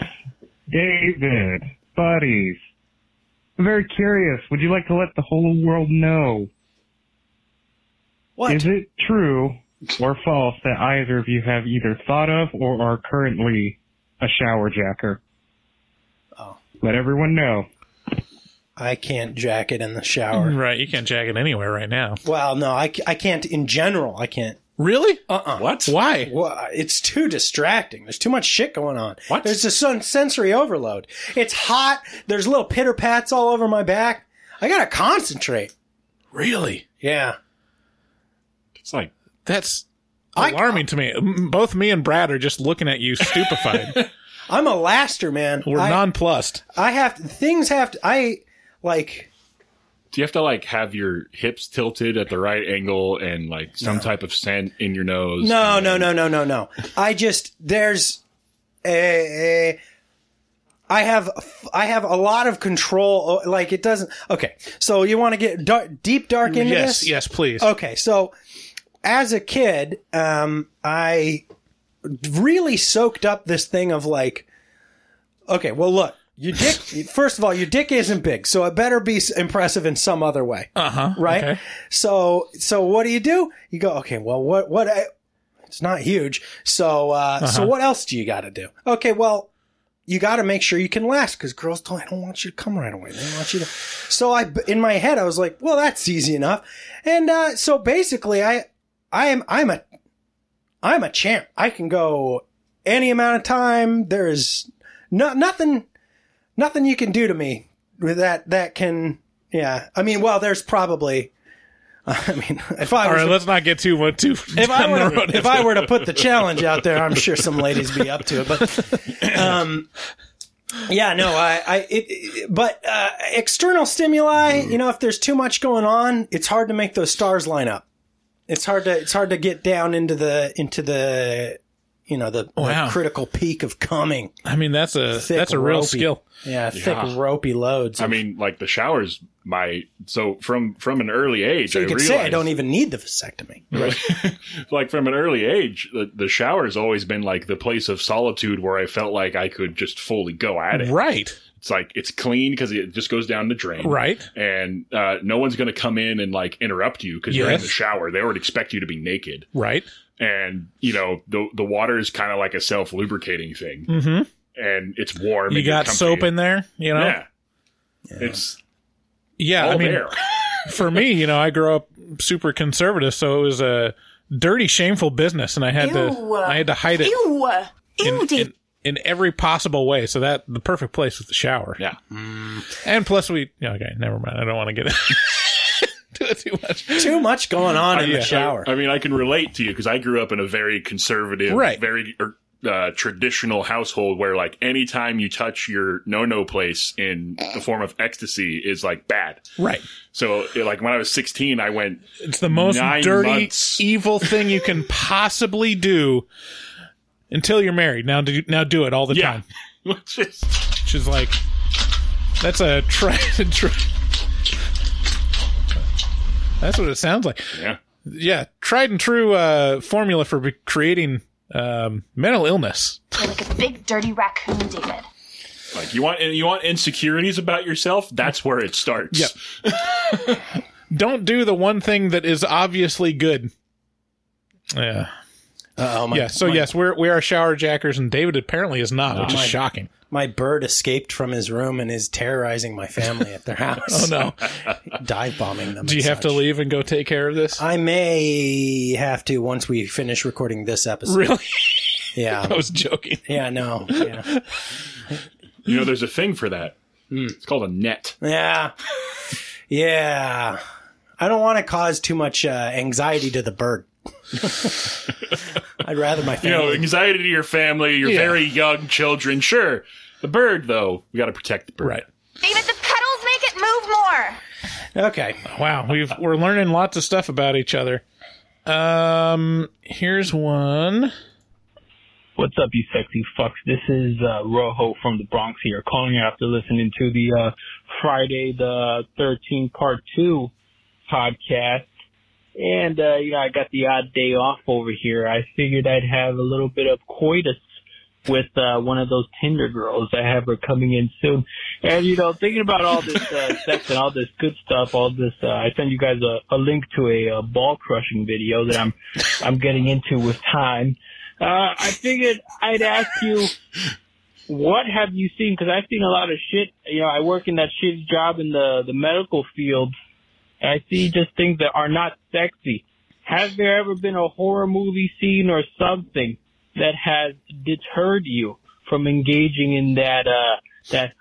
David, buddies. I'm very curious. Would you like to let the whole world know? What? Is it true or false that either of you have either thought of or are currently a shower jacker? Oh. Let everyone know. I can't jack it in the shower. Right, you can't jack it anywhere right now. Well, no, I, I can't in general. I can't. Really? Uh-uh. What? Why? Well, it's too distracting. There's too much shit going on. What? There's a sen- sensory overload. It's hot. There's little pitter pats all over my back. I gotta concentrate. Really? Yeah. It's like That's alarming to me. Both me and Brad are just looking at you stupefied. I'm a laster, man. We're I, nonplussed. I have to, things have to, I, like, Do you have to like have your hips tilted at the right angle and like some type of scent in your nose? No, no, no, no, no, no. I just there's a, a I have I have a lot of control. Like it doesn't. Okay, so you want to get dark, deep dark into Yes, this? yes, please. Okay, so as a kid, um, I really soaked up this thing of like, okay, well, look, your dick. first of all, your dick isn't big, so it better be impressive in some other way. Uh huh. Right. Okay. So, so what do you do? You go, okay, well, what, what, I, it's not huge. So, uh, so Uh-huh. what else do you got to do? Okay, well, you got to make sure you can last because girls don't, I don't want you to come right away. They want you to. So I, in my head, I was like, well, that's easy enough. And, uh, so basically I, I am, I'm a, I'm a champ. I can go any amount of time. There is no, nothing, nothing you can do to me with that, that can, yeah. I mean, well, there's probably, I mean, if I All right, let's not get too much too. if I were to, if I were to put the challenge out there, I'm sure some ladies be up to it. But um, yeah, no, I, I it, it- but uh, external stimuli, you know, if there's too much going on, it's hard to make those stars line up. It's hard to it's hard to get down into the into the you know the, the critical peak of coming. I mean, that's a Thick, that's a real ropey- skill. Yeah, thick Yeah. ropey loads. I mean, like the showers. My so from from an early age, so you I can realized, say I don't even need the vasectomy. Right? like from an early age, the, the shower's always been like the place of solitude where I felt like I could just fully go at it. Right. It's like it's clean because it just goes down the drain. Right. And uh, no one's going to come in and like interrupt you because you're in the shower. They already expect you to be naked. Right. And you know the the water is kind of like a self lubricating thing, Mm-hmm. and it's warm. You and got soap in there, you know. Yeah. It's Yeah, all I mean, there. for me, you know, I grew up super conservative, so it was a dirty, shameful business, and I had Ew. to I had to hide it Ew. Ew, in, in, in every possible way. So that the perfect place was the shower. Yeah, and plus we yeah, okay, never mind. I don't want to get into it too much. Too much going on in Yeah. the shower. I mean, I can relate to you because I grew up in a very conservative, Right. very er, uh, traditional household where, like, anytime you touch your no-no place in the form of ecstasy is like bad. Right. So, it- like, when I was 16, I went. It's the most dirty, months. evil thing you can possibly do until you're married. Now do now do it all the Yeah. time. Which is Which is like that's a try and try. That's what it sounds like. Yeah. Yeah, tried and true uh, formula for creating um, mental illness. You're like a big dirty raccoon, David. like you want you want insecurities about yourself. That's where it starts. Yep. Don't do the one thing that is obviously good. Yeah. Oh my. yeah. So my- yes, we're we are shower jackers, and David apparently is not, which is My- shocking. My bird escaped from his room and is terrorizing my family at their house. Oh no! Dive bombing them. Do you and have to leave and go take care of this? I may have to once we finish recording this episode. Really? Yeah. I was joking. Yeah. No. Yeah. You know, there's a thing for that. Hmm. It's called a net. Yeah. Yeah. I don't want to cause too much uh, anxiety to the bird. I'd rather my family. You know, anxiety to your family, your Yeah. very young children. Sure. The bird, though, we got to protect the bird. Right. David, the pedals make it move more. Okay. Wow, we've we're learning lots of stuff about each other. Um, here's one. What's up, you sexy fucks? This is uh, Rojo from the Bronx here, calling you after listening to the uh, Friday the 13th Part 2 podcast. And, uh, you know, I got the odd day off over here. I figured I'd have a little bit of coitus with uh, one of those Tinder girls. I have her coming in soon. And, you know, thinking about all this uh, sex and all this good stuff, all this, uh, I send you guys a, a link to a, uh ball crushing video that I'm, I'm getting into with time. Uh, I figured I'd ask you, what have you seen? Because I've seen a lot of shit. You know, I work in that shitty job in the the medical field, I see just things that are not sexy. Has there ever been a horror movie scene or something that has deterred you from engaging in that uh that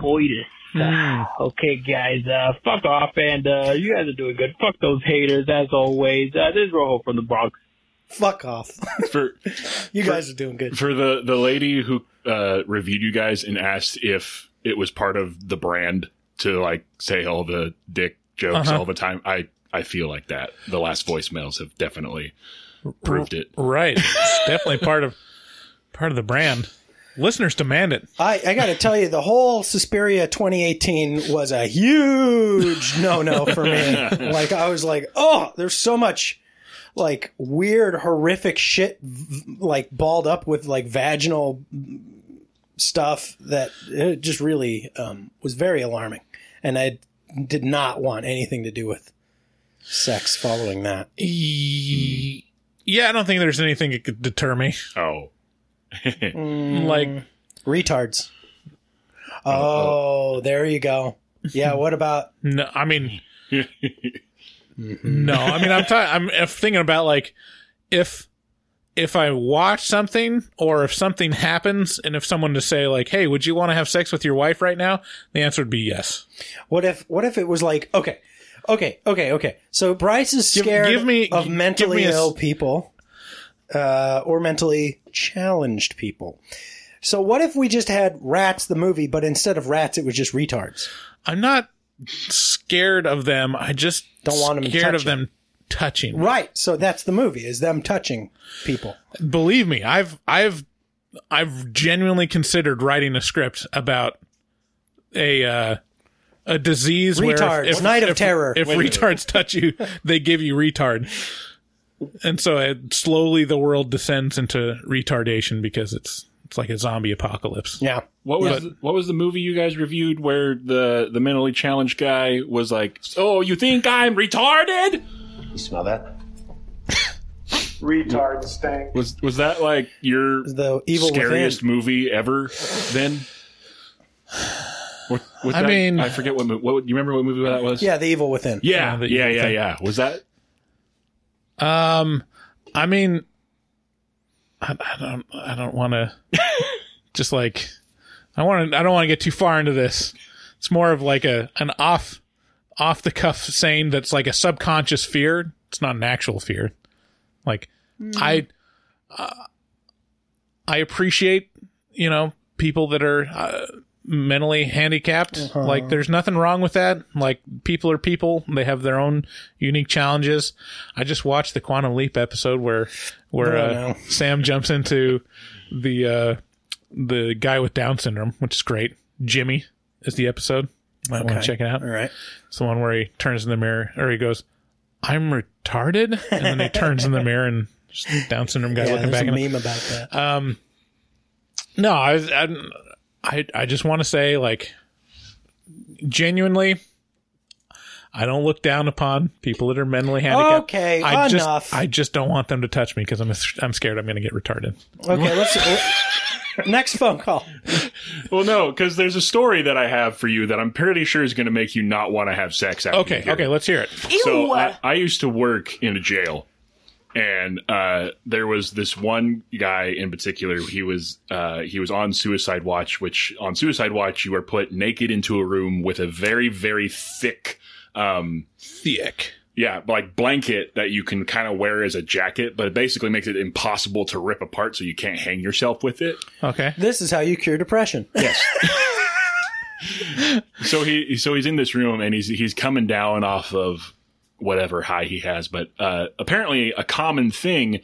coitus? Uh, okay, guys, uh, fuck off, and uh, you guys are doing good. Fuck those haters, as always. Uh, this is Rojo from the Bronx. Fuck off. For You guys are doing good. for the the lady who uh, reviewed you guys and asked if it was part of the brand to like say all the dick jokes Uh-huh. all the time. I I feel like that. The last voicemails have definitely proved it. Right, it's definitely part of part of the brand. Listeners demand it. I, I got to tell you, the whole Suspiria 2018 was a huge no no for me. like, I was like, oh, there's so much like weird, horrific shit, like balled up with like vaginal stuff that it just really um, was very alarming. And I did not want anything to do with sex following that. E- Yeah, I don't think there's anything that could deter me. Oh, mm, like retards. Oh, oh. oh, there you go. Yeah, what about no? I mean, no. I mean, I'm t- I'm I'm thinking about like if if I watch something or if something happens and if someone to say like, "Hey, would you want to have sex with your wife right now?" The answer would be yes. What if what if it was like okay, okay, okay, okay. So Bryce is scared give me- of give mentally me a ill people, uh, or mentally challenged people. So what if we just had Rats the movie, but instead of rats, it was just retards? I'm not scared of them. I just Don't want 'em scared of them touching. Right. So that's the movie: is them touching people. Believe me, I've I've I've genuinely considered writing a script about a uh, a disease where Retards, if, if, Night of if- Terror. If Wait retards touch you, they give you retard, and so it, slowly the world descends into retardation because it's it's like a zombie apocalypse. Yeah. What was what was the movie you guys reviewed where the the mentally challenged guy was like, "Oh, you think I'm retarded?" You smell that? Retard stank. Was was that like your the evil scariest movie ever? Then, what, what I that- mean- I forget what mo- what you remember what movie that was? Yeah, the evil within. yeah, the yeah, yeah, thing. yeah. Was that Um, I mean, I, I don't, I don't want to just like, I want to, I don't want to get too far into this. It's more of like a an off, off the cuff saying that's like a subconscious fear. It's not an actual fear. Like I, uh, I appreciate you know people that are uh, mentally handicapped. Uh-huh. Like there's nothing wrong with that. Like people are people. They have their own unique challenges. I just watched the Quantum Leap episode where where Oh, uh. Sam jumps into the uh, the guy with Down syndrome, which is great. Jimmy is the episode. Might want Okay. to check it out. All right. It's the one where he turns in the mirror, or he goes, "I'm retarded," and then he turns in the mirror and just Down syndrome guy Yeah, looking back a meme about that. Um, no, I, I, I, I just want to say, like, genuinely, I don't look down upon people that are mentally handicapped. Okay, I enough. just, I just don't want them to touch me because I'm, I'm scared I'm going to get retarded. Okay, let's. Next phone call. Well, no, because there's a story that I have for you that I'm pretty sure is going to make you not want to have sex. After Okay, okay, it. let's hear it. So I, I used to work in a jail, and uh, there was this one guy in particular. He was uh, he was on suicide watch, which on suicide watch you are put naked into a room with a very very thick, um, thick, yeah, like blanket that you can kind of wear as a jacket, but it basically makes it impossible to rip apart, so you can't hang yourself with it. Okay. This is how you cure depression. Yes. so he so he's in this room and he's he's coming down off of whatever high he has, but uh, apparently a common thing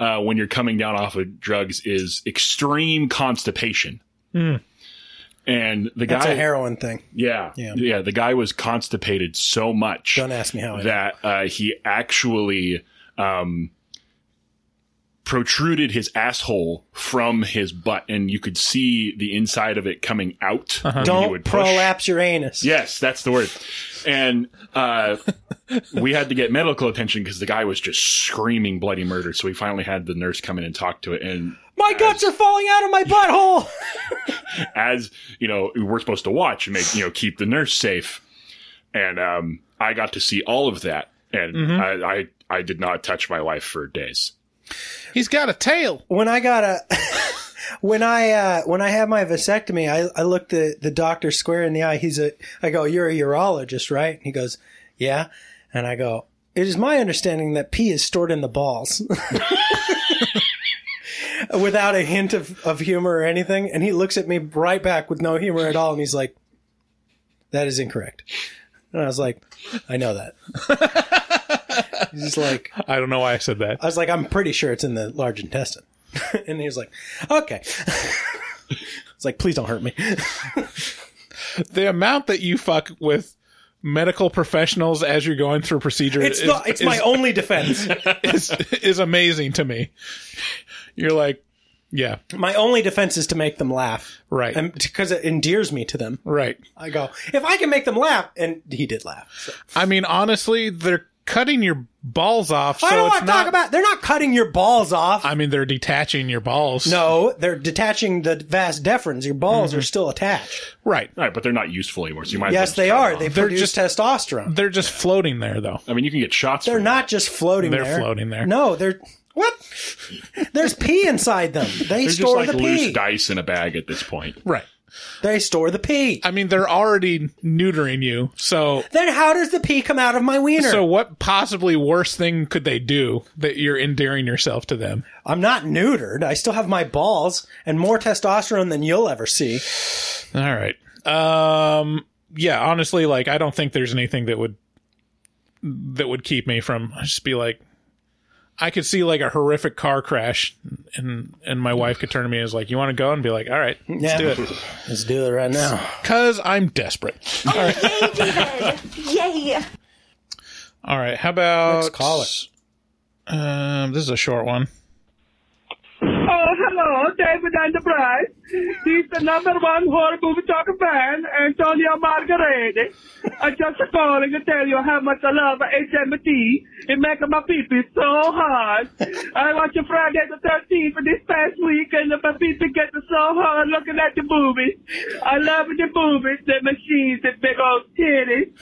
uh, when you're coming down off of drugs is extreme constipation. Hmm. And the That's guy, a heroin thing. yeah, Yeah. yeah, the guy was constipated so much. Don't ask me how that uh, he actually um, protruded his asshole from his butt, and you could see the inside of it coming out. he Don't prolapse your anus. Yes, that's the word. And uh, we had to get medical attention because the guy was just screaming bloody murder. So we finally had the nurse come in and talk to it. And My guts are falling out of my butthole. as you know, we're supposed to watch and make you know keep the nurse safe. And um, I got to see all of that, and Mhm. I, I I did not touch my wife for days. He's got a tail. When I got a, when I uh, when I had my vasectomy, I, I looked the the doctor square in the eye. He's a, I go, you're a urologist, right? And he goes, yeah. And I go, it is my understanding that pee is stored in the balls. Without a hint of, of humor or anything. And he looks at me right back with no humor at all. And he's like, that is incorrect. And I was like, I know that. He's just like, I don't know why I said that. I was like, I'm pretty sure it's in the large intestine. and he was like, okay. it's like, please don't hurt me. The amount that you fuck with medical professionals as you're going through procedure It's is, the- it's my only defense. is, is amazing to me. You're like, yeah, My only defense is to make them laugh. Right. Because it endears me to them. right. I go, if I can make them laugh, and he did laugh. So. I mean, honestly, they're cutting your balls off. So I don't want to talk about, they're not cutting your balls off. I mean, they're detaching your balls. no, they're detaching the vas deferens. Your balls are mm-hmm. still attached. Right. Right, but they're not useful anymore. So you might. as well Yes, just they cut are. them They off. produce testosterone. They're just floating there, though. I mean, you can get shots. They're for not just floating They're there. floating there. No, they're what? There's pee inside them. They They're just store like the loose pee. dice in a bag at this point. Right. They store the pee. I mean, they're already neutering you. So, Then how does the pee come out of my wiener? so what possibly worse thing could they do that you're endearing yourself to them? I'm not neutered. I still have my balls and more testosterone than you'll ever see. All right. Um. Yeah. Honestly, like I don't think there's anything that would that would keep me from I'd just be like. I could see like a horrific car crash, and and my wife could turn to me and is like, "You want to go?" and be like, "All right, let's Yeah. do it." Let's do it right now. Cause I'm desperate. All right. Yay, David! Yay! All right. How about Let's call it. Um, this is a short one. David Enterprise. He's the number one horror movie talking fan, Antonio Margarete. I just calling to tell you how much I love HMT. It makes my pee-pee so hard. I watched you Friday the 13th for this past week, and my pee-pee gets so hard looking at the movies. I love the movies, the machines, the big old titties.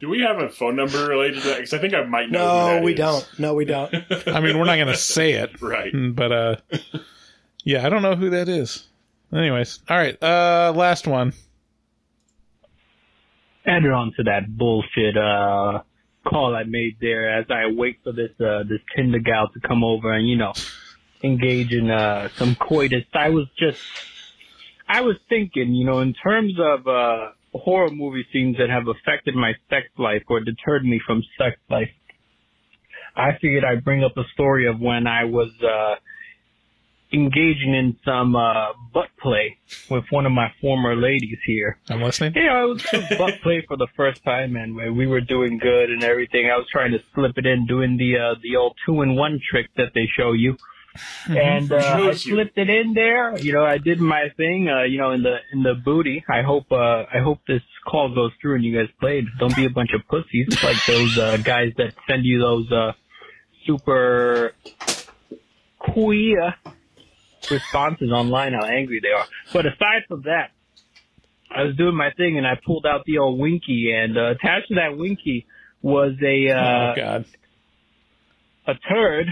Do we have a phone number related to that? Because I think I might know. who No, that we is. don't. No, we don't. I mean, we're not going to say it, Right. But uh, yeah, I don't know who that is. Anyways, all right. Uh, last one. added on to that bullshit uh call I made there as I wait for this uh this Tinder gal to come over and you know engage in uh some coitus. I was just I was thinking, you know, in terms of uh horror movie scenes that have affected my sex life or deterred me from sex life. I figured I'd bring up a story of when I was uh engaging in some uh butt play with one of my former ladies here. I'm listening. You know, it was just butt play for the first time, and we were doing good and everything. I was trying to slip it in, doing the uh, the old two in one trick that they show you. And uh, I slipped it in there. You know, I did my thing. Uh, you know, in the in the booty. I hope uh, I hope this call goes through and you guys played. Don't be a bunch of pussies like those uh, guys that send you those uh, super queer responses online. How angry they are. But aside from that, I was doing my thing and I pulled out the old Winky and uh, attached to that Winky was a uh, oh God, a turd,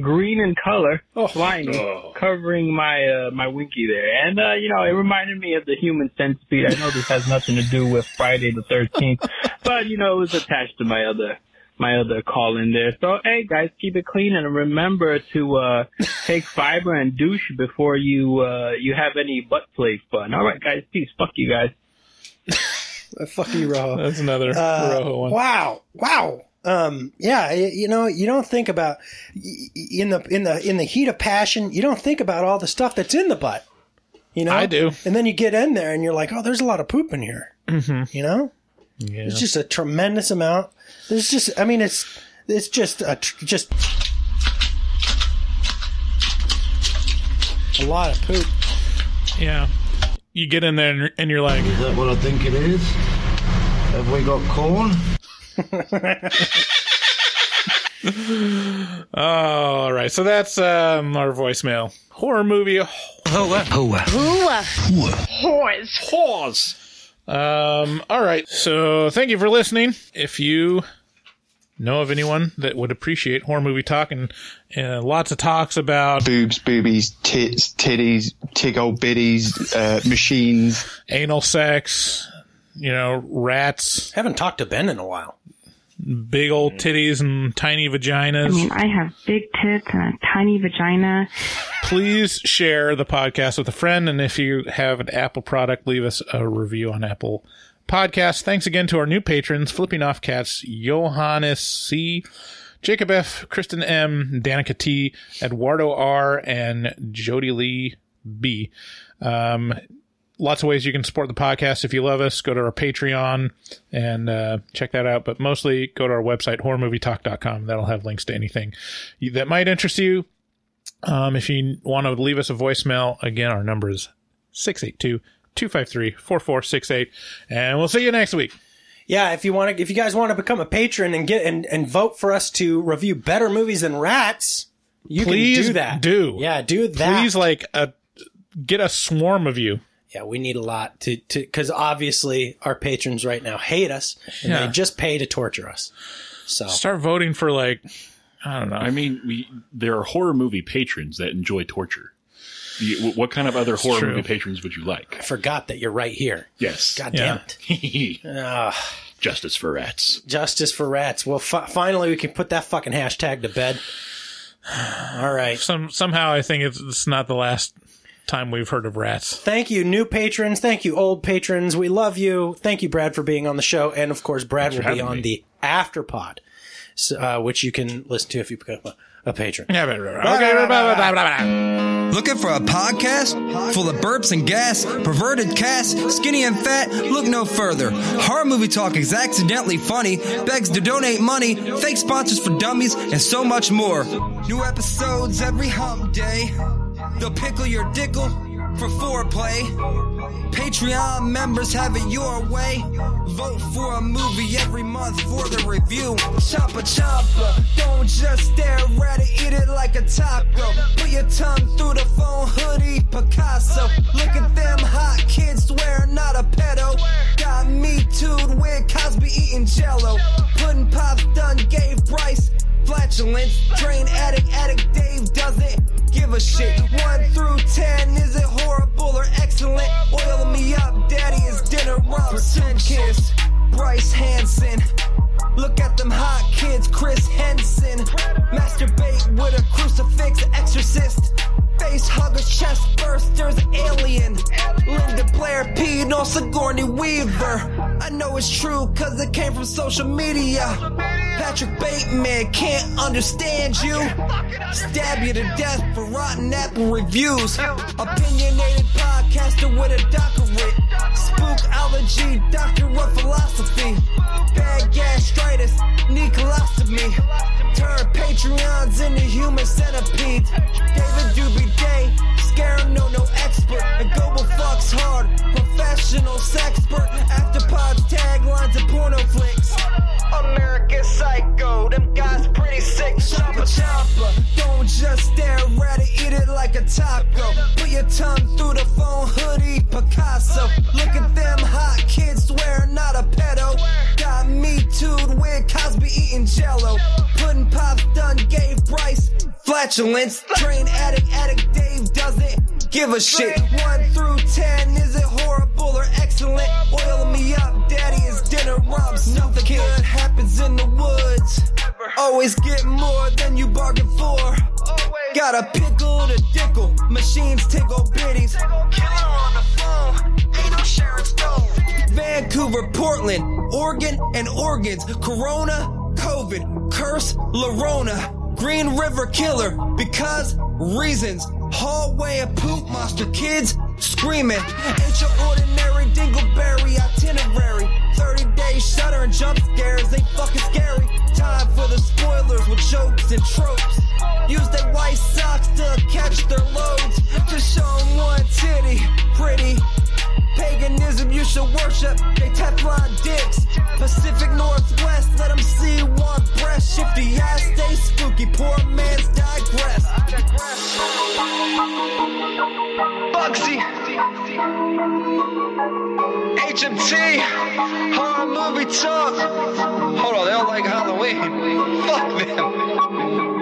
green in color, Oh. slimy, covering my uh, my Winky there. And uh, you know, it reminded me of the human centipede. I know this has nothing to do with Friday the Thirteenth, but you know, it was attached to my other my other call in there. So hey guys, keep it clean and remember to uh take fiber and douche before you uh you have any butt play fun. All right, guys, peace. Fuck you guys. Fuck you, Rojo. That's another Uh, Rojo one. Wow, wow. Um, yeah, y- you know, you don't think about y- y- in the in the in the heat of passion. You don't think about all the stuff that's in the butt. You know, I do. And then you get in there and you're like, oh, there's a lot of poop in here. Mm-hmm. You know, Yeah. it's just a tremendous amount. There's just, I mean, it's it's just a tr- just a lot of poop. Yeah. You get in there and and you're like, Is that what I think it is? Have we got corn? Oh, all right. So that's um, our voicemail. Horror movie. Hoa. Hoa. Whores. Whores. Um, all right. So thank you for listening. If you know of anyone that would appreciate horror movie talk and uh, lots of talks about boobs, boobies, tits, titties, tig old biddies, uh, machines, anal sex, you know, rats, Haven't talked to Ben in a while. big old titties and tiny vaginas. I mean, I have big tits and a tiny vagina. please share the podcast with a friend. And if you have an Apple product, leave us a review on Apple Podcasts. Thanks again to our new patrons, Flipping Off Cats, Johannes C., Jacob F., Kristen M., Danica T., Eduardo R., and Jody Lee B. Um, lots of ways you can support the podcast. If you love us, go to our Patreon and uh, check that out. But mostly go to our website, horrormovietalk.com. That'll have links to anything that might interest you. Um, if you want to leave us a voicemail, again, our number is 682 253 4468. And we'll see you next week. Yeah, if you want to, if you guys want to become a patron and get and, and vote for us to review better movies than Rats, you Please can do that. do. Yeah, do that. Please, like, a get a swarm of you. Yeah, we need a lot to to because obviously our patrons right now hate us and Yeah. they just pay to torture us. So Start voting for, like, I don't know. I mean, we there are horror movie patrons that enjoy torture. You- What kind of other horror true. movie patrons would you like? I forgot that you're right here. Yes. God damn it. Ah, Justice for rats. justice for rats. Well, fi- finally we can put that fucking hashtag to bed. All right. Some somehow I think it's, it's not the last time we've heard of rats. Thank you, new patrons. Thank you, old patrons. We love you. Thank you, Brad, for being on the show. And of course, Brad Thanks will be on me. the after pod, so, uh, which you can listen to if you become a, a patron. Yeah, okay. Looking for a podcast full of burps and gas, perverted cast, skinny and fat? Look no further. Horror movie talk is accidentally funny, begs to donate money, fake sponsors for dummies, and so much more. New episodes every hump day. They'll pickle your dickle for foreplay. Patreon members have it your way. Vote for a movie every month for the review. Choppa choppa, don't just stare at it, eat it like a taco. Put your tongue through the phone hoodie, Picasso. Look at them hot kids swear not a pedo. Got me tooed with Cosby eating jello. Pudding pops done gave Bryce flatulence. Drain addict, addict Dave doesn't give a shit. One through ten, is it horrible or excellent? Oil me up, daddy is dinner up. Pretentious, Bryce Hanson. Look at them hot kids, Chris Henson. Masturbate with a crucifix, exorcist. Face huggers, chest bursters, alien. Linda Blair peed on Sigourney Weaver. I know it's true, cause it came from social media. Patrick Bateman can't understand you. Stab you to death for rotten apple reviews. Opinionated podcaster with a doctorate. Spook allergy, doctor of philosophy. Bad gastritis, need colostomy. Turn Patreons into human centipedes. David Doobie Day, scare no no expert. And global fucks hard, professional sexpert. After pods, taglines, and porno flicks. American Psycho, them guys pretty sick. Chopper chopper, don't just stare at it, eat it like a taco. Put your tongue through the phone hoodie, Picasso. Look at them hot kids, swear not a pedo. Got me tooed with Cosby eating jello. Pudding pops done gave Bryce flatulence. Train addict, addict Dave doesn't give a shit. One through ten, is it horrible or excellent? Oil me up, daddy, is dinner rumps. Nothing good happens in the woods. Always get more than you bargained for. Got a pickle to dickle, machines tickle bitties. Killer on the phone, ain't no Sharon Stone. Vancouver, Portland, Oregon, and organs. Corona, COVID, curse, Lorona. Green River Killer, because reasons. Hallway of poop monster kids screaming. Ain't your ordinary dingleberry itinerary. 30 days shutter and jump scares, they fucking scary. Time for the spoilers with jokes and tropes. Use their white socks to catch their loads. To show one titty, pretty. Paganism, you should worship. They Teflon dicks. Pacific Northwest, let them see one breath. Shifty eyes stay spooky. Poor man's digress. Bugsy. HMT. Horror movie talk. Hold on, they don't like Halloween. Fuck them.